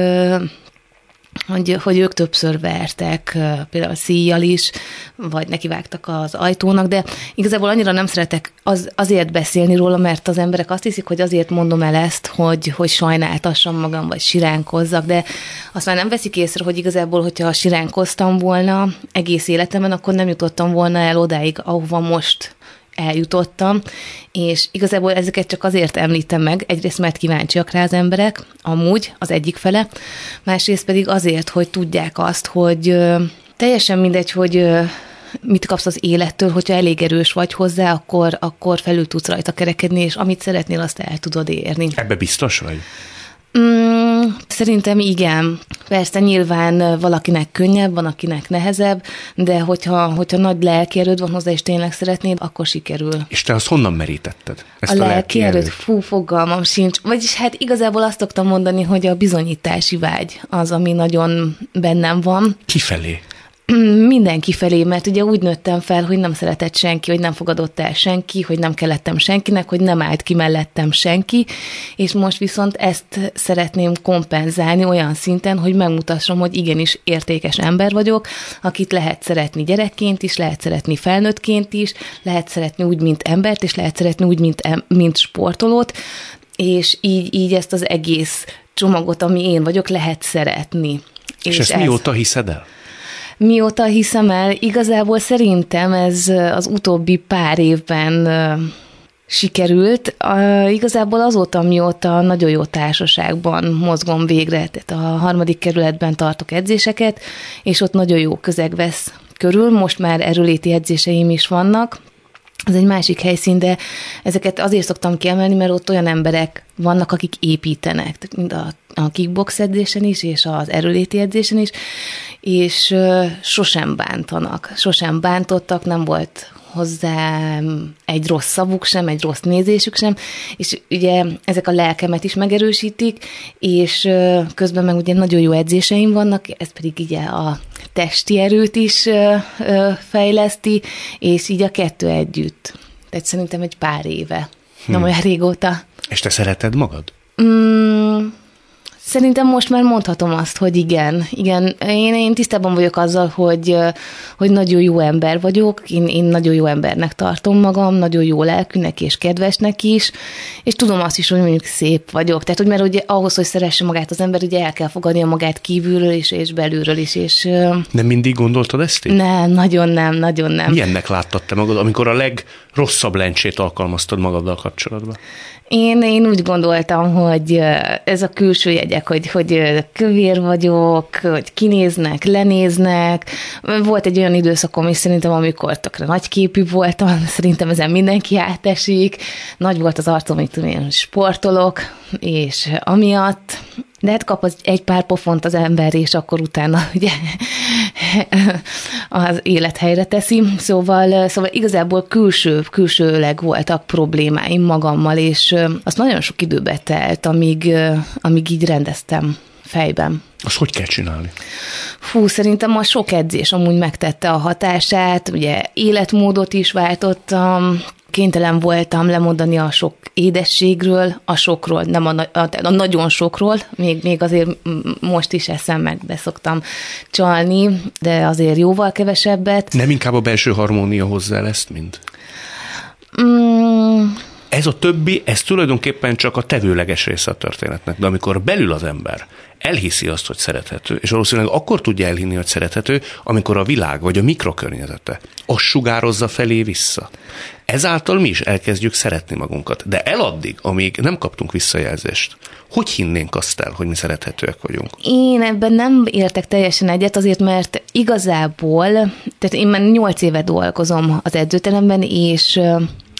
hogy, hogy ők többször vertek, például szíjjal is, vagy nekivágtak az ajtónak, de igazából annyira nem szeretek az, azért beszélni róla, mert az emberek azt hiszik, hogy azért mondom el ezt, hogy, hogy sajnáltassam magam, vagy siránkozzak, de azt már nem veszik észre, hogy igazából, hogyha siránkoztam volna egész életemben, akkor nem jutottam volna el odáig, ahova most eljutottam, és igazából ezeket csak azért említem meg, egyrészt mert kíváncsiak rá az emberek, amúgy az egyik fele, másrészt pedig azért, hogy tudják azt, hogy teljesen mindegy, hogy mit kapsz az élettől, hogyha elég erős vagy hozzá, akkor, akkor felül tudsz rajta kerekedni, és amit szeretnél, azt el tudod érni. Ebbe biztos vagy? Mm, szerintem igen. Persze nyilván valakinek könnyebb, van akinek nehezebb, de hogyha, hogyha nagy lelkierőd van hozzá, és tényleg szeretnéd, akkor sikerül. És te azt honnan merítetted? Ezt a, a lelkierőd? Fú, fogalmam sincs. Vagyis hát igazából azt szoktam mondani, hogy a bizonyítási vágy az, ami nagyon bennem van. Kifelé? [CLEARS THROAT] mindenki felé, mert ugye úgy nőttem fel, hogy nem szeretett senki, hogy nem fogadott el senki, hogy nem kellettem senkinek, hogy nem állt ki mellettem senki, és most viszont ezt szeretném kompenzálni olyan szinten, hogy megmutassam, hogy igenis értékes ember vagyok, akit lehet szeretni gyerekként is, lehet szeretni felnőttként is, lehet szeretni úgy, mint embert, és lehet szeretni úgy, mint, mint sportolót, és így, így ezt az egész csomagot, ami én vagyok, lehet szeretni. És, és ezt ez... mióta hiszed el? Mióta hiszem el, igazából szerintem ez az utóbbi pár évben sikerült. Igazából azóta, mióta nagyon jó társaságban mozgom végre, tehát a harmadik kerületben tartok edzéseket, és ott nagyon jó közeg vesz körül. Most már erőléti edzéseim is vannak, ez egy másik helyszín, de ezeket azért szoktam kiemelni, mert ott olyan emberek vannak, akik építenek, tehát mind a, a kickbox edzésen is, és az erőléti edzésen is, és uh, sosem bántanak, sosem bántottak, nem volt hozzá egy rossz szavuk sem, egy rossz nézésük sem, és ugye ezek a lelkemet is megerősítik, és közben meg ugye nagyon jó edzéseim vannak, ez pedig ugye a testi erőt is fejleszti, és így a kettő együtt. Tehát szerintem egy pár éve, hm. nem olyan régóta. És te szereted magad? Mm, Szerintem most már mondhatom azt, hogy igen. Igen, én, én tisztában vagyok azzal, hogy, hogy nagyon jó ember vagyok, én, én nagyon jó embernek tartom magam, nagyon jó lelkűnek és kedvesnek is, és tudom azt is, hogy mondjuk szép vagyok. Tehát, hogy mert ugye ahhoz, hogy szeresse magát az ember, ugye el kell fogadnia magát kívülről is, és belülről is. És, nem mindig gondoltad ezt így? Nem, nagyon nem, nagyon nem. Milyennek láttad te magad, amikor a legrosszabb lencsét alkalmaztad magaddal kapcsolatban? Én, én úgy gondoltam, hogy ez a külső jegyek, hogy, hogy kövér vagyok, hogy kinéznek, lenéznek. Volt egy olyan időszakom is szerintem, amikor tökre nagyképű voltam, [LAUGHS] szerintem ezen mindenki átesik. Nagy volt az arcom, hogy tudom, én sportolok, és amiatt de hát kap az egy pár pofont az ember, és akkor utána [LAUGHS] ugye az élethelyre teszi. Szóval, szóval igazából külső, külsőleg voltak problémáim magammal, és az nagyon sok időbe telt, amíg, amíg így rendeztem fejben. Azt hogy kell csinálni? Fú, szerintem a sok edzés amúgy megtette a hatását, ugye életmódot is váltottam, kénytelen voltam lemondani a sok édességről, a sokról, nem a, a, a nagyon sokról, még, még azért most is eszem meg, de szoktam csalni, de azért jóval kevesebbet. Nem inkább a belső harmónia hozzá lesz, mint? Mm, Ez a többi, ez tulajdonképpen csak a tevőleges része a történetnek, de amikor belül az ember elhiszi azt, hogy szerethető, és valószínűleg akkor tudja elhinni, hogy szerethető, amikor a világ vagy a mikrokörnyezete azt sugározza felé vissza. Ezáltal mi is elkezdjük szeretni magunkat. De eladdig, amíg nem kaptunk visszajelzést, hogy hinnénk azt el, hogy mi szerethetőek vagyunk? Én ebben nem értek teljesen egyet, azért mert igazából, tehát én már nyolc éve dolgozom az edzőteremben, és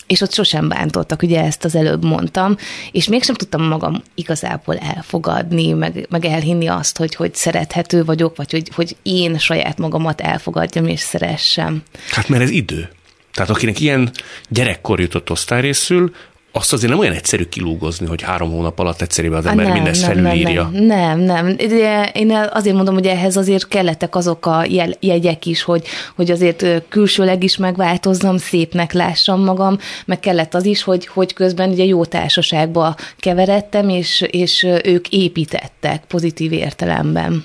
és ott sosem bántottak, ugye ezt az előbb mondtam, és mégsem tudtam magam igazából elfogadni, meg, meg elhinni azt, hogy, hogy szerethető vagyok, vagy hogy, hogy én saját magamat elfogadjam és szeressem. Hát mert ez idő. Tehát akinek ilyen gyerekkor jutott osztályrészül, azt azért nem olyan egyszerű kilúgozni, hogy három hónap alatt egyszerűen az ember nem, mindezt nem, felülírja. Nem, nem, nem. De én azért mondom, hogy ehhez azért kellettek azok a jel- jegyek is, hogy, hogy azért külsőleg is megváltozzam, szépnek lássam magam, meg kellett az is, hogy, hogy közben ugye jó társaságba keveredtem, és, és ők építettek pozitív értelemben.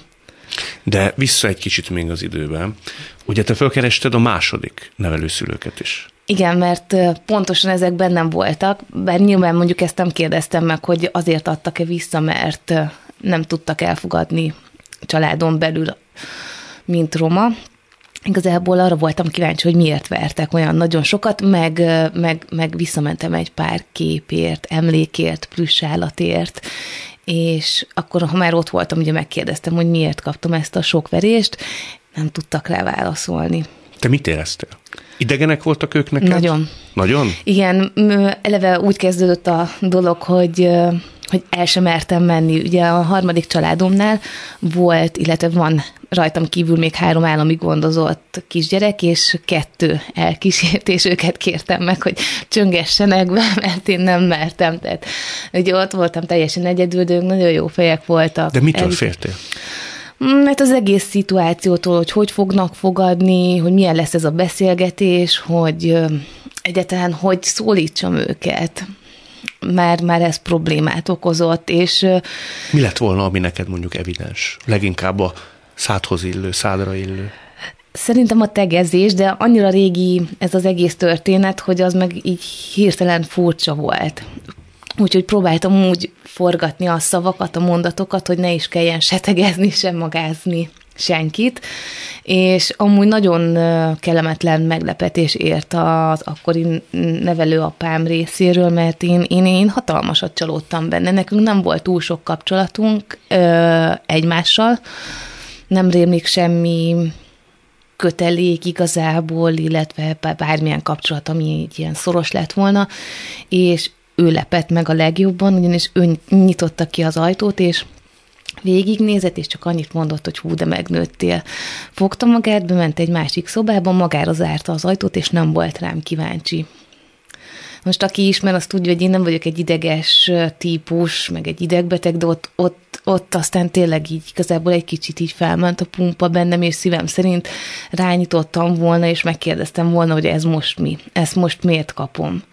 De vissza egy kicsit még az időben. Ugye te felkerested a második nevelőszülőket is. Igen, mert pontosan ezek bennem voltak, bár nyilván mondjuk ezt nem kérdeztem meg, hogy azért adtak-e vissza, mert nem tudtak elfogadni családon belül, mint roma. Igazából arra voltam kíváncsi, hogy miért vertek olyan nagyon sokat, meg, meg, meg visszamentem egy pár képért, emlékért, plüss állatért, és akkor, ha már ott voltam, ugye megkérdeztem, hogy miért kaptam ezt a sok verést, nem tudtak rá válaszolni. Te mit éreztél? Idegenek voltak ők neked? Nagyon. Nagyon? Igen, eleve úgy kezdődött a dolog, hogy hogy el sem mertem menni. Ugye a harmadik családomnál volt, illetve van rajtam kívül még három állami gondozott kisgyerek, és kettő elkísért, és őket kértem meg, hogy csöngessenek be, [LAUGHS] mert én nem mertem. Tehát ugye ott voltam teljesen egyedül, de ők nagyon jó fejek voltak. De mitől El- féltél? mert az egész szituációtól, hogy hogy fognak fogadni, hogy milyen lesz ez a beszélgetés, hogy egyáltalán hogy szólítsam őket. Már, már ez problémát okozott, és Mi lett volna, ami neked mondjuk evidens? Leginkább a szádhoz illő, szádra illő. Szerintem a tegezés, de annyira régi ez az egész történet, hogy az meg így hirtelen furcsa volt. Úgyhogy próbáltam úgy forgatni a szavakat, a mondatokat, hogy ne is kelljen se tegezni, sem magázni senkit, és amúgy nagyon kellemetlen meglepetés ért az akkori nevelőapám részéről, mert én, én, én hatalmasat csalódtam benne. Nekünk nem volt túl sok kapcsolatunk ö, egymással, nem rémlik semmi kötelék igazából, illetve bár- bármilyen kapcsolat, ami így ilyen szoros lett volna, és ő lepett meg a legjobban, ugyanis ő nyitotta ki az ajtót, és végignézett, és csak annyit mondott, hogy hú, de megnőttél. Fogta magát, bement egy másik szobába, magára zárta az ajtót, és nem volt rám kíváncsi. Most aki ismer, azt tudja, hogy én nem vagyok egy ideges típus, meg egy idegbeteg, de ott, ott, ott aztán tényleg így igazából egy kicsit így felment a pumpa bennem, és szívem szerint rányitottam volna, és megkérdeztem volna, hogy ez most mi, ezt most miért kapom.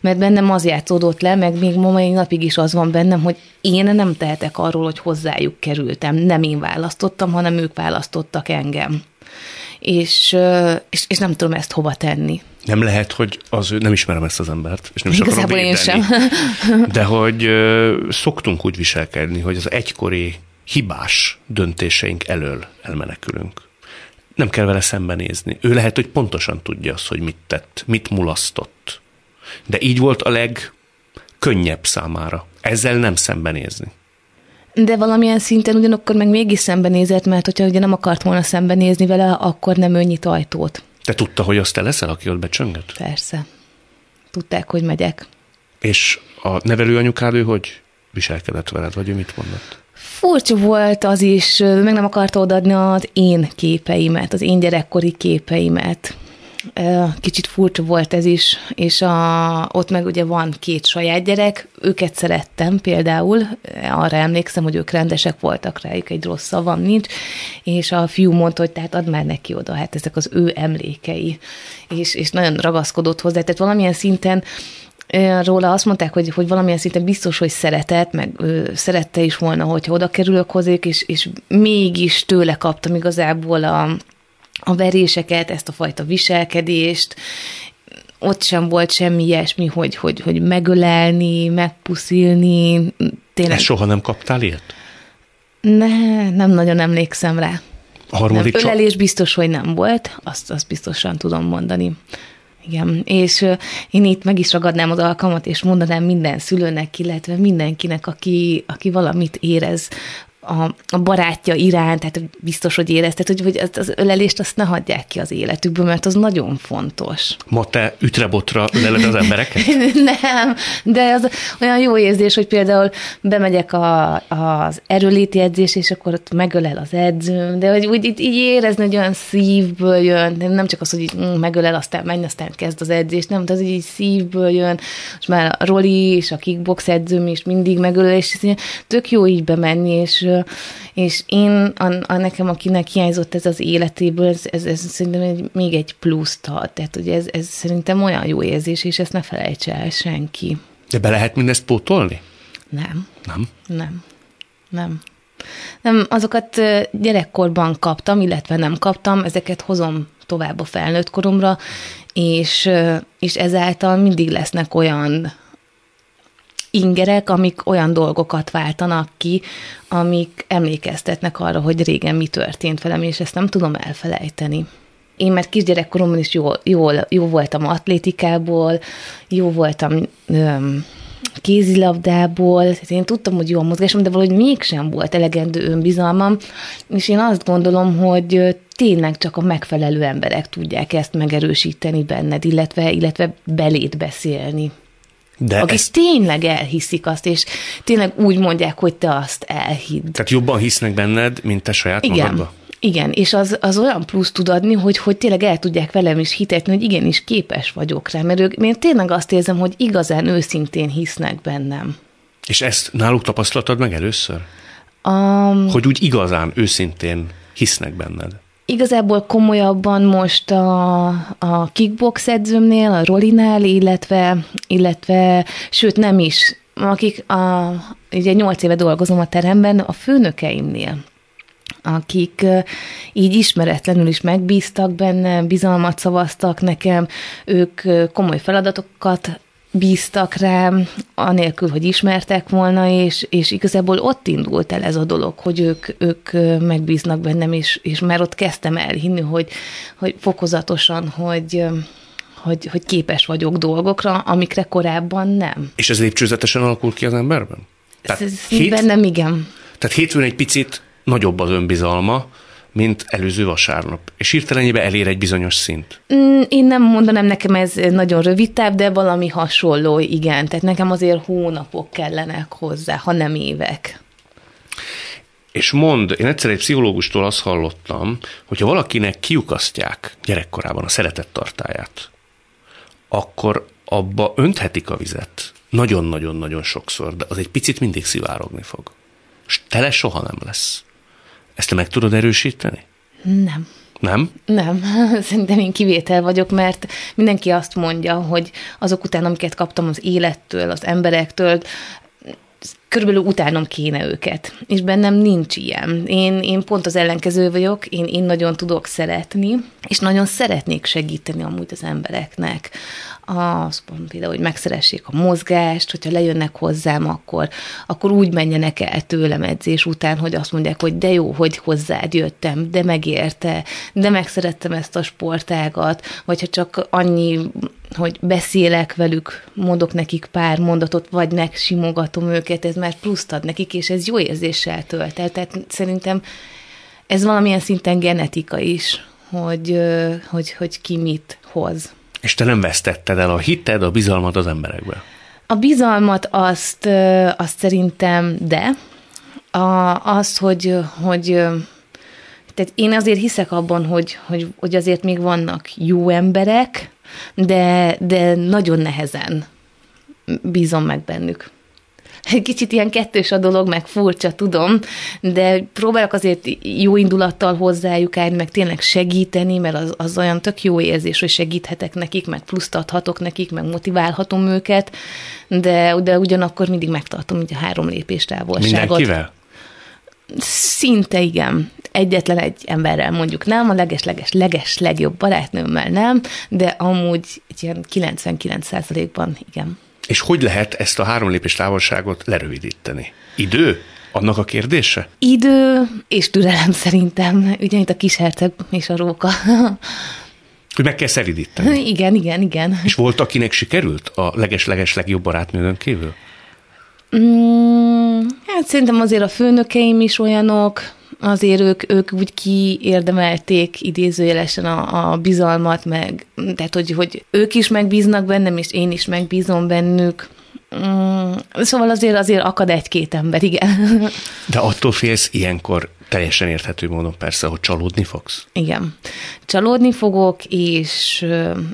Mert bennem az játszódott le, meg még ma mai napig is az van bennem, hogy én nem tehetek arról, hogy hozzájuk kerültem. Nem én választottam, hanem ők választottak engem. És, és, és nem tudom ezt hova tenni. Nem lehet, hogy az ő, nem ismerem ezt az embert, és nem is akarom Igazából én védeni, sem. [LAUGHS] de hogy ö, szoktunk úgy viselkedni, hogy az egykori hibás döntéseink elől elmenekülünk. Nem kell vele szembenézni. Ő lehet, hogy pontosan tudja azt, hogy mit tett, mit mulasztott. De így volt a legkönnyebb számára. Ezzel nem szembenézni. De valamilyen szinten ugyanakkor meg mégis szembenézett, mert hogyha ugye nem akart volna szembenézni vele, akkor nem ő nyit ajtót. Te tudta, hogy azt te leszel, aki ott becsönget? Persze. Tudták, hogy megyek. És a nevelőanyukád ő hogy viselkedett veled, vagy ő mit mondott? Furcsa volt az is, meg nem akarta odaadni az én képeimet, az én gyerekkori képeimet. Kicsit furcsa volt ez is, és a, ott meg ugye van két saját gyerek, őket szerettem például, arra emlékszem, hogy ők rendesek voltak rájuk, egy rossz szavam nincs, és a fiú mondta, hogy tehát add már neki oda, hát ezek az ő emlékei, és, és nagyon ragaszkodott hozzá, tehát valamilyen szinten róla azt mondták, hogy, hogy valamilyen szinten biztos, hogy szeretett, meg ő szerette is volna, hogyha oda kerülök hozzájuk, és, és mégis tőle kaptam igazából a, a veréseket, ezt a fajta viselkedést, ott sem volt semmi ilyesmi, hogy, hogy, hogy megölelni, megpuszilni. Tényleg. Ezt soha nem kaptál ilyet? Ne, nem nagyon emlékszem rá. A harmadik nem, ölelés biztos, hogy nem volt, azt, azt biztosan tudom mondani. Igen, és én itt meg is ragadnám az alkalmat, és mondanám minden szülőnek, illetve mindenkinek, aki, aki valamit érez a, a barátja iránt, tehát biztos, hogy érezted, hogy, hogy az ölelést azt ne hagyják ki az életükből, mert az nagyon fontos. Ma te ütrebotra öleled az embereket? [LAUGHS] Nem, de az olyan jó érzés, hogy például bemegyek a, az erőléti edzés, és akkor ott megölel az edzőm, de hogy úgy így, így érezni, hogy olyan szívből jön, nem csak az, hogy így, mm, megölel, aztán menj, aztán kezd az edzés, nem, de az így szívből jön, és már a Roli és a kickbox edzőm is mindig megölel, és tök jó így bemenni, és és én, a, a nekem, akinek hiányzott ez az életéből, ez, ez, ez szerintem egy, még egy pluszt ad. Tehát, hogy ez, ez szerintem olyan jó érzés, és ezt ne felejtse el senki. De be lehet mindezt pótolni? Nem. Nem? Nem. Nem. Nem, azokat gyerekkorban kaptam, illetve nem kaptam, ezeket hozom tovább a felnőtt koromra, és, és ezáltal mindig lesznek olyan ingerek, amik olyan dolgokat váltanak ki, amik emlékeztetnek arra, hogy régen mi történt velem, és ezt nem tudom elfelejteni. Én már kisgyerekkoromban is jó, jó, jó voltam atlétikából, jó voltam öm, kézilabdából, tehát én tudtam, hogy jó a mozgásom, de valahogy mégsem volt elegendő önbizalmam, és én azt gondolom, hogy tényleg csak a megfelelő emberek tudják ezt megerősíteni benned, illetve, illetve belét beszélni. De akik ez... tényleg elhiszik azt, és tényleg úgy mondják, hogy te azt elhidd. Tehát jobban hisznek benned, mint te saját Igen. magadba? Igen, és az, az olyan plusz tud adni, hogy, hogy tényleg el tudják velem is hitetni, hogy igenis képes vagyok rá, mert ők, én tényleg azt érzem, hogy igazán őszintén hisznek bennem. És ezt náluk tapasztaltad meg először? Um, hogy úgy igazán, őszintén hisznek benned? Igazából komolyabban most a, a kickbox edzőmnél, a Rolinál, illetve, illetve sőt nem is, akik a, ugye nyolc éve dolgozom a teremben, a főnökeimnél, akik így ismeretlenül is megbíztak benne, bizalmat szavaztak nekem, ők komoly feladatokat bíztak rám, anélkül, hogy ismertek volna, és, és igazából ott indult el ez a dolog, hogy ők, ők megbíznak bennem, és, és már ott kezdtem elhinni, hogy, hogy fokozatosan, hogy, hogy, hogy képes vagyok dolgokra, amikre korábban nem. És ez lépcsőzetesen alakul ki az emberben? Tehát ez hét, bennem igen. Tehát hétfőn egy picit nagyobb az önbizalma, mint előző vasárnap. És hirtelenjében elér egy bizonyos szint. Mm, én nem mondanám, nekem ez nagyon rövid táv, de valami hasonló, igen. Tehát nekem azért hónapok kellenek hozzá, ha nem évek. És mond, én egyszer egy pszichológustól azt hallottam, hogyha valakinek kiukasztják gyerekkorában a szeretettartáját, akkor abba önthetik a vizet. Nagyon-nagyon-nagyon sokszor, de az egy picit mindig szivárogni fog. És tele soha nem lesz. Ezt te meg tudod erősíteni? Nem. Nem? Nem, [LAUGHS] szerintem én kivétel vagyok, mert mindenki azt mondja, hogy azok után, amiket kaptam az élettől, az emberektől, körülbelül utánom kéne őket, és bennem nincs ilyen. Én, én pont az ellenkező vagyok, én, én nagyon tudok szeretni, és nagyon szeretnék segíteni amúgy az embereknek az például, hogy megszeressék a mozgást, hogyha lejönnek hozzám, akkor, akkor úgy menjenek el tőlem edzés után, hogy azt mondják, hogy de jó, hogy hozzád jöttem, de megérte, de megszerettem ezt a sportágat, vagy ha csak annyi hogy beszélek velük, mondok nekik pár mondatot, vagy megsimogatom őket, ez már pluszt ad nekik, és ez jó érzéssel tölt el. Tehát szerintem ez valamilyen szinten genetika is, hogy, hogy, hogy ki mit hoz. És te nem vesztetted el a hited, a bizalmat az emberekbe? A bizalmat azt, azt szerintem de, a, az, hogy, hogy tehát én azért hiszek abban, hogy, hogy, hogy azért még vannak jó emberek, de, de nagyon nehezen bízom meg bennük. Kicsit ilyen kettős a dolog, meg furcsa, tudom, de próbálok azért jó indulattal hozzájuk állni, meg tényleg segíteni, mert az, az olyan tök jó érzés, hogy segíthetek nekik, meg pluszt adhatok nekik, meg motiválhatom őket, de, de ugyanakkor mindig megtartom így a három lépés távolságot. Mindenkivel? Szinte igen. Egyetlen egy emberrel mondjuk nem, a leges-leges leges legjobb barátnőmmel nem, de amúgy egy ilyen 99%-ban igen. És hogy lehet ezt a három lépés távolságot lerövidíteni? Idő? Annak a kérdése? Idő és türelem szerintem, ugye itt a kisherceg és a róka. [LAUGHS] Hogy meg kell szeridíteni. [LAUGHS] Igen, igen, igen. És volt, akinek sikerült a leges-leges legjobb barátnőnön kívül? Mm, hát szerintem azért a főnökeim is olyanok, azért ők, ők úgy kiérdemelték idézőjelesen a, a bizalmat, meg tehát, hogy, hogy ők is megbíznak bennem, és én is megbízom bennük. Mm, szóval azért azért akad egy-két ember, igen. De attól félsz ilyenkor teljesen érthető módon persze, hogy csalódni fogsz. Igen. Csalódni fogok, és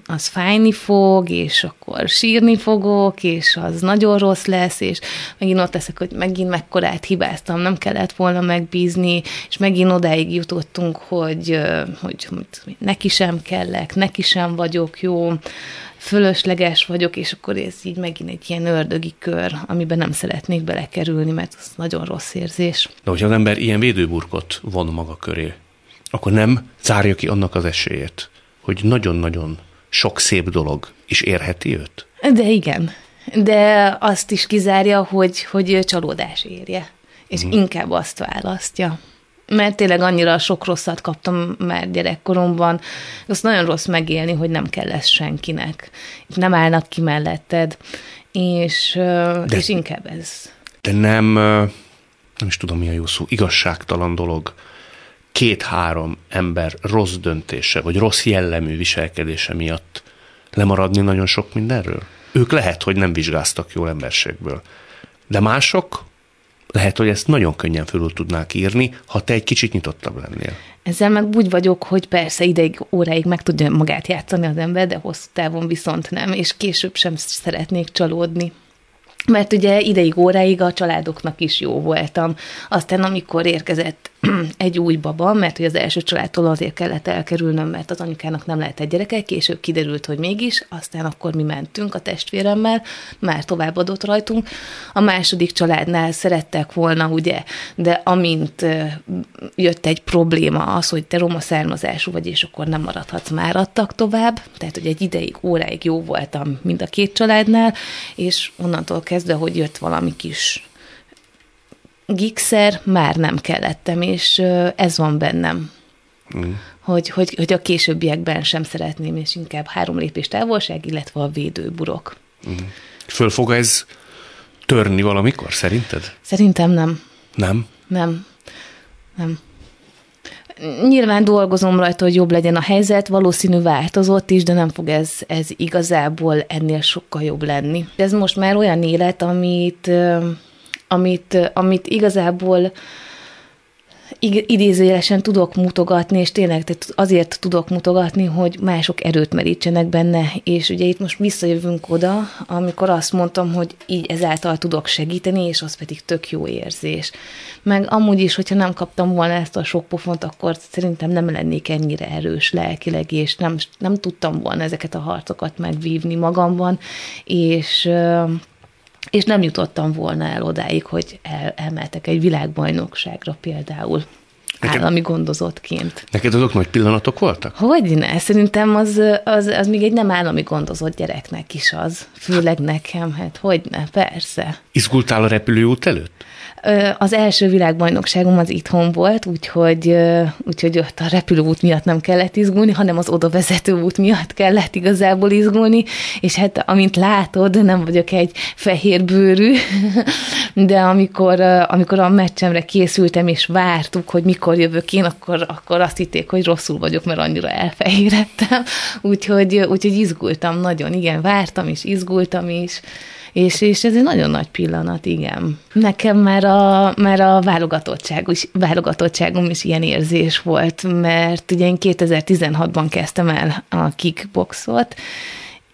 az fájni fog, és akkor sírni fogok, és az nagyon rossz lesz, és megint ott leszek, hogy megint mekkorát hibáztam, nem kellett volna megbízni, és megint odáig jutottunk, hogy, hogy, hogy neki sem kellek, neki sem vagyok jó, fölösleges vagyok, és akkor ez így megint egy ilyen ördögi kör, amiben nem szeretnék belekerülni, mert az nagyon rossz érzés. De hogyha az ember ilyen védőburkot von maga köré, akkor nem zárja ki annak az esélyét, hogy nagyon-nagyon sok szép dolog is érheti őt? De igen. De azt is kizárja, hogy, hogy csalódás érje. És mm. inkább azt választja mert tényleg annyira sok rosszat kaptam már gyerekkoromban, azt nagyon rossz megélni, hogy nem kell ez senkinek. Nem állnak ki melletted, és, de, és inkább ez. De nem, nem is tudom mi a jó szó, igazságtalan dolog két-három ember rossz döntése, vagy rossz jellemű viselkedése miatt lemaradni nagyon sok mindenről? Ők lehet, hogy nem vizsgáztak jól emberségből. De mások lehet, hogy ezt nagyon könnyen fölül tudnák írni, ha te egy kicsit nyitottabb lennél. Ezzel meg úgy vagyok, hogy persze ideig, óráig meg tudja magát játszani az ember, de hosszú távon viszont nem, és később sem szeretnék csalódni mert ugye ideig, óráig a családoknak is jó voltam. Aztán amikor érkezett [CLEARS THROAT] egy új baba, mert hogy az első családtól azért kellett elkerülnöm, mert az anyukának nem lehet egy gyereke, később kiderült, hogy mégis, aztán akkor mi mentünk a testvéremmel, már továbbadott rajtunk. A második családnál szerettek volna, ugye, de amint jött egy probléma az, hogy te roma származású vagy, és akkor nem maradhatsz, már adtak tovább, tehát hogy egy ideig, óráig jó voltam mind a két családnál, és onnantól kezdve, hogy jött valami kis gigszer, már nem kellettem, és ez van bennem. Mm. Hogy, hogy, hogy a későbbiekben sem szeretném, és inkább három lépés távolság, illetve a védőburok. Mm. Föl fog ez törni valamikor, szerinted? Szerintem nem. Nem? Nem. Nem. Nyilván dolgozom rajta, hogy jobb legyen a helyzet, valószínű változott is, de nem fog ez, ez igazából ennél sokkal jobb lenni. Ez most már olyan élet, amit amit, amit igazából idézőjelesen tudok mutogatni, és tényleg tehát azért tudok mutogatni, hogy mások erőt merítsenek benne, és ugye itt most visszajövünk oda, amikor azt mondtam, hogy így ezáltal tudok segíteni, és az pedig tök jó érzés. Meg amúgy is, hogyha nem kaptam volna ezt a sok pofont, akkor szerintem nem lennék ennyire erős lelkileg, és nem, nem tudtam volna ezeket a harcokat megvívni magamban, és és nem jutottam volna el odáig, hogy el, elmeltek egy világbajnokságra például. Nekem, állami gondozottként. Neked azok nagy pillanatok voltak? Hogy ne, szerintem az, az, az még egy nem állami gondozott gyereknek is az. Főleg nekem, hát hogy ne, persze. Izgultál a repülőút előtt? Az első világbajnokságom az itthon volt, úgyhogy, úgyhogy ott a repülőút miatt nem kellett izgulni, hanem az oda vezető út miatt kellett igazából izgulni, és hát amint látod, nem vagyok egy fehér bőrű, [LAUGHS] de amikor, amikor a meccsemre készültem, és vártuk, hogy mikor jövök én, akkor, akkor azt hitték, hogy rosszul vagyok, mert annyira elfehérettem, úgyhogy, úgyhogy izgultam nagyon, igen, vártam is, izgultam is, És, és ez egy nagyon nagy pillanat, igen. Nekem már a, már a válogatottság, válogatottságom is ilyen érzés volt, mert ugye én 2016-ban kezdtem el a kickboxot,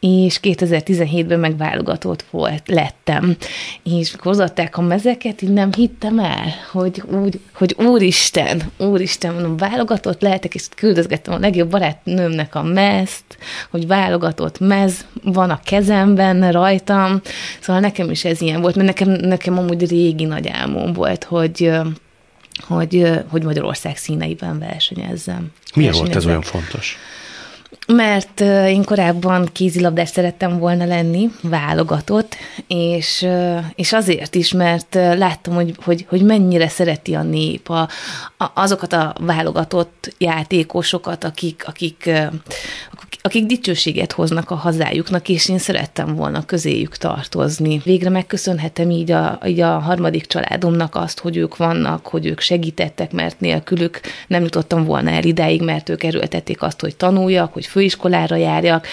és 2017-ben meg válogatott volt, lettem. És hozatták a mezeket, így nem hittem el, hogy, úgy, hogy úristen, úristen, mondom, válogatott lehetek, és küldözgettem a legjobb barátnőmnek a mezt, hogy válogatott mez van a kezemben, rajtam, szóval nekem is ez ilyen volt, mert nekem, nekem amúgy régi nagy álmom volt, hogy hogy, hogy Magyarország színeiben versenyezzem. Miért volt ez olyan fontos? Mert én korábban kézilabdás szerettem volna lenni, válogatott, és, és azért is, mert láttam, hogy, hogy, hogy mennyire szereti a nép a, a, azokat a válogatott játékosokat, akik, akik, akik dicsőséget hoznak a hazájuknak, és én szerettem volna közéjük tartozni. Végre megköszönhetem így a, így a harmadik családomnak azt, hogy ők vannak, hogy ők segítettek, mert nélkülük nem jutottam volna el idáig, mert ők erőltették azt, hogy tanuljak, hogy főiskolára járjak.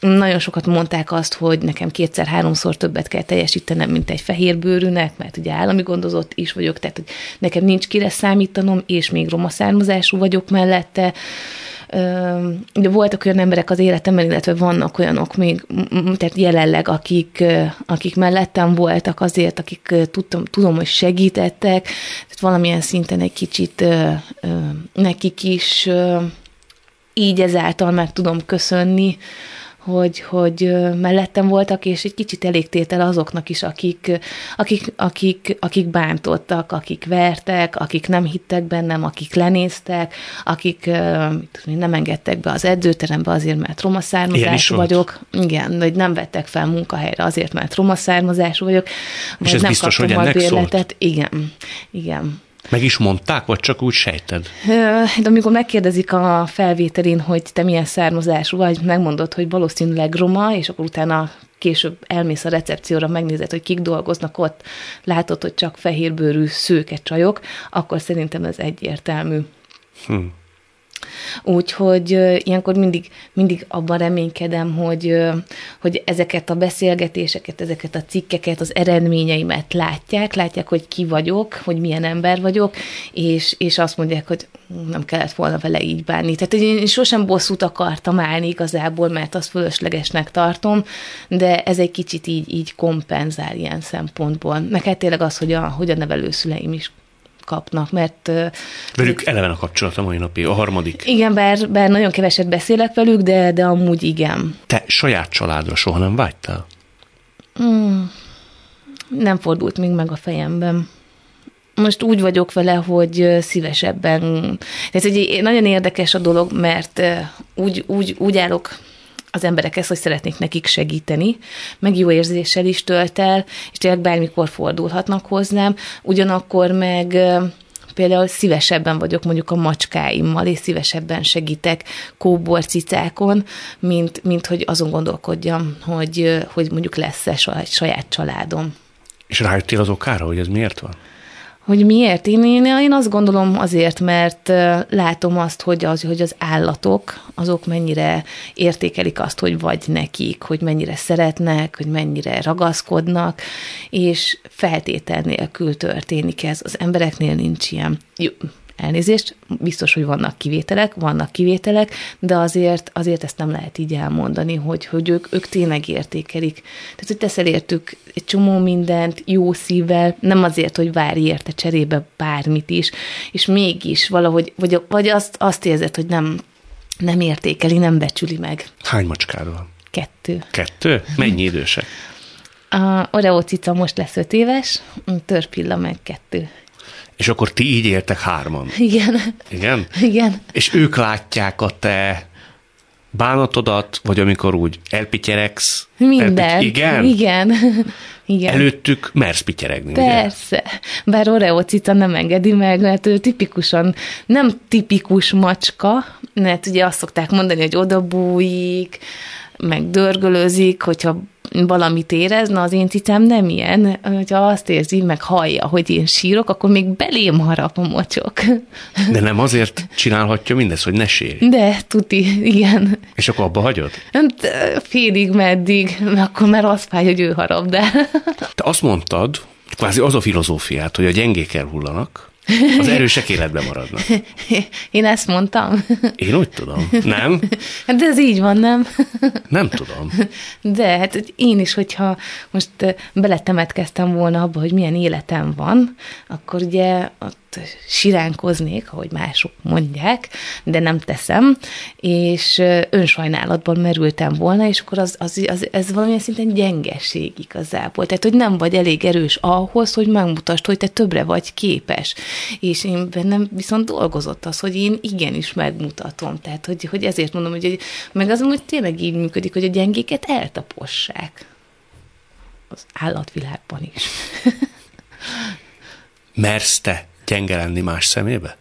Nagyon sokat mondták azt, hogy nekem kétszer-háromszor többet kell teljesítenem, mint egy fehérbőrűnek, mert ugye állami gondozott is vagyok, tehát nekem nincs kire számítanom, és még roma származású vagyok mellette Ugye voltak olyan emberek az életemben, illetve vannak olyanok még, tehát jelenleg, akik, akik mellettem voltak azért, akik tudtam, tudom, hogy segítettek, tehát valamilyen szinten egy kicsit nekik is így ezáltal meg tudom köszönni, hogy, hogy mellettem voltak, és egy kicsit elégtétel azoknak is, akik, akik, akik, akik bántottak, akik vertek, akik nem hittek bennem, akik lenéztek, akik nem engedtek be az edzőterembe azért, mert roma származású vagyok. Igen, hogy nem vettek fel munkahelyre azért, mert roma származású vagyok. És ez nem biztos, hogy ennek szólt? Igen, igen. Meg is mondták, vagy csak úgy sejted? De amikor megkérdezik a felvételin, hogy te milyen származású vagy, megmondod, hogy valószínűleg roma, és akkor utána később elmész a recepcióra, megnézed, hogy kik dolgoznak ott, látod, hogy csak fehérbőrű szőke csajok, akkor szerintem ez egyértelmű. Hm. Úgyhogy ilyenkor mindig, mindig abban reménykedem, hogy, hogy ezeket a beszélgetéseket, ezeket a cikkeket, az eredményeimet látják, látják, hogy ki vagyok, hogy milyen ember vagyok, és, és azt mondják, hogy nem kellett volna vele így bánni. Tehát én sosem bosszút akartam állni igazából, mert azt fölöslegesnek tartom, de ez egy kicsit így, így kompenzál ilyen szempontból. Meg hát tényleg az, hogy a, hogy a nevelőszüleim is kapnak, mert... Velük eleven a kapcsolat a mai napig, a harmadik. Igen, bár, bár nagyon keveset beszélek velük, de, de amúgy igen. Te saját családra soha nem vágytál? Hmm, nem fordult még meg a fejemben most úgy vagyok vele, hogy szívesebben. Ez egy nagyon érdekes a dolog, mert úgy, úgy, úgy állok az emberek hogy szeretnék nekik segíteni, meg jó érzéssel is tölt el, és tényleg bármikor fordulhatnak hozzám, ugyanakkor meg például szívesebben vagyok mondjuk a macskáimmal, és szívesebben segítek kóborcicákon, mint, mint hogy azon gondolkodjam, hogy, hogy mondjuk lesz-e saját családom. És rájöttél az okára, hogy ez miért van? Hogy miért? Én, én, én azt gondolom azért, mert látom azt, hogy az, hogy az állatok, azok mennyire értékelik azt, hogy vagy nekik, hogy mennyire szeretnek, hogy mennyire ragaszkodnak, és feltétel nélkül történik ez. Az embereknél nincs ilyen. Elnézést, biztos, hogy vannak kivételek, vannak kivételek, de azért, azért ezt nem lehet így elmondani, hogy, hogy ők, ők tényleg értékelik. Tehát, hogy teszel értük egy csomó mindent, jó szívvel, nem azért, hogy várj érte cserébe bármit is, és mégis valahogy, vagy, vagy azt, azt érzed, hogy nem, nem értékeli, nem becsüli meg. Hány macskád van? Kettő. Kettő? Mennyi idősek? A Oreo cica most lesz öt éves, törpilla meg kettő. És akkor ti így éltek hárman. Igen. Igen? Igen. És ők látják a te bánatodat, vagy amikor úgy elpityeregsz. Minden. Elpity- igen? Igen. Igen. Előttük mersz pityeregni, Persze. Ugye? Bár Oreo cica nem engedi meg, mert ő tipikusan, nem tipikus macska, mert ugye azt szokták mondani, hogy odabújik, meg dörgölőzik, hogyha valamit érez, na az én cicám nem ilyen. Hogyha azt érzi, meg hallja, hogy én sírok, akkor még belém harap a mocsok. De nem azért csinálhatja mindezt, hogy ne sérj. De, tuti, igen. És akkor abba hagyod? Félig meddig, mert akkor már az fáj, hogy ő harap, de... Te azt mondtad, kvázi az a filozófiát, hogy a gyengék elhullanak, az erősek életben maradnak. [LAUGHS] Én ezt mondtam. Én úgy tudom. Nem? [LAUGHS] De ez így van, nem? [LAUGHS] Nem tudom. De hát én is, hogyha most beletemetkeztem volna abba, hogy milyen életem van, akkor ugye ott siránkoznék, ahogy mások mondják, de nem teszem, és önsajnálatban merültem volna, és akkor az, az, az, ez valamilyen szinten gyengesség igazából. Tehát, hogy nem vagy elég erős ahhoz, hogy megmutasd, hogy te többre vagy képes. És én bennem viszont dolgozott az, hogy én igenis megmutatom. Tehát, hogy, hogy ezért mondom, hogy meg az, hogy tényleg így működik, hogy a gyengéket eltapossák. Az állatvilágban is. [LAUGHS] Mersz te gyenge lenni más szemébe?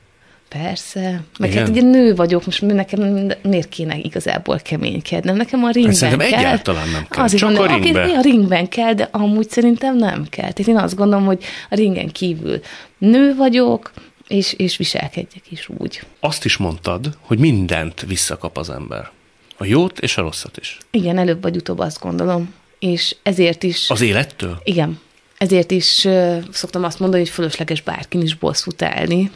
Persze. Meg Igen. hát ugye nő vagyok, most nekem miért kéne igazából keménykednem? Nekem a ringben szerintem kell. egyáltalán nem kell. Azért Csak mondom, a ringben. A ringben kell, de amúgy szerintem nem kell. Tehát én azt gondolom, hogy a ringen kívül nő vagyok, és, és viselkedjek is úgy. Azt is mondtad, hogy mindent visszakap az ember. A jót és a rosszat is. Igen, előbb vagy utóbb azt gondolom. És ezért is... Az élettől? Igen. Ezért is szoktam azt mondani, hogy fölösleges bárkin is bosszút állni,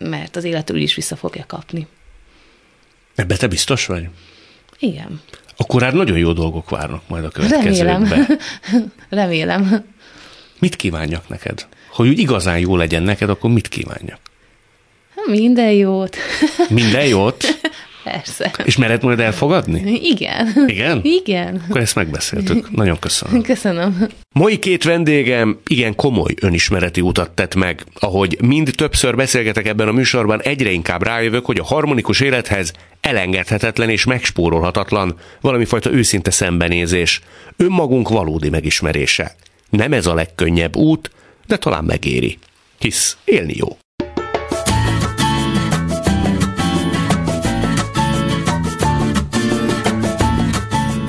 mert az életről is vissza fogja kapni. Ebbe te biztos vagy? Igen. Akkor hát nagyon jó dolgok várnak majd a következőkben. Remélem. [LAUGHS] Remélem. Mit kívánjak neked? Hogy úgy igazán jó legyen neked, akkor mit kívánjak? Minden jót. Minden jót? [LAUGHS] Persze. És mered majd elfogadni? Igen. Igen? Igen. Akkor ezt megbeszéltük. Nagyon köszönöm. Köszönöm. Mai két vendégem igen komoly önismereti utat tett meg. Ahogy mind többször beszélgetek ebben a műsorban, egyre inkább rájövök, hogy a harmonikus élethez elengedhetetlen és megspórolhatatlan valami fajta őszinte szembenézés, önmagunk valódi megismerése. Nem ez a legkönnyebb út, de talán megéri. Hisz élni jó.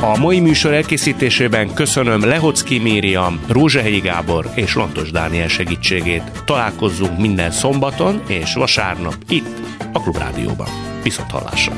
A mai műsor elkészítésében köszönöm Lehocki Mériam, Rózsahelyi Gábor és Lantos Dániel segítségét. Találkozzunk minden szombaton és vasárnap itt, a Klubrádióban. Viszont hallásra!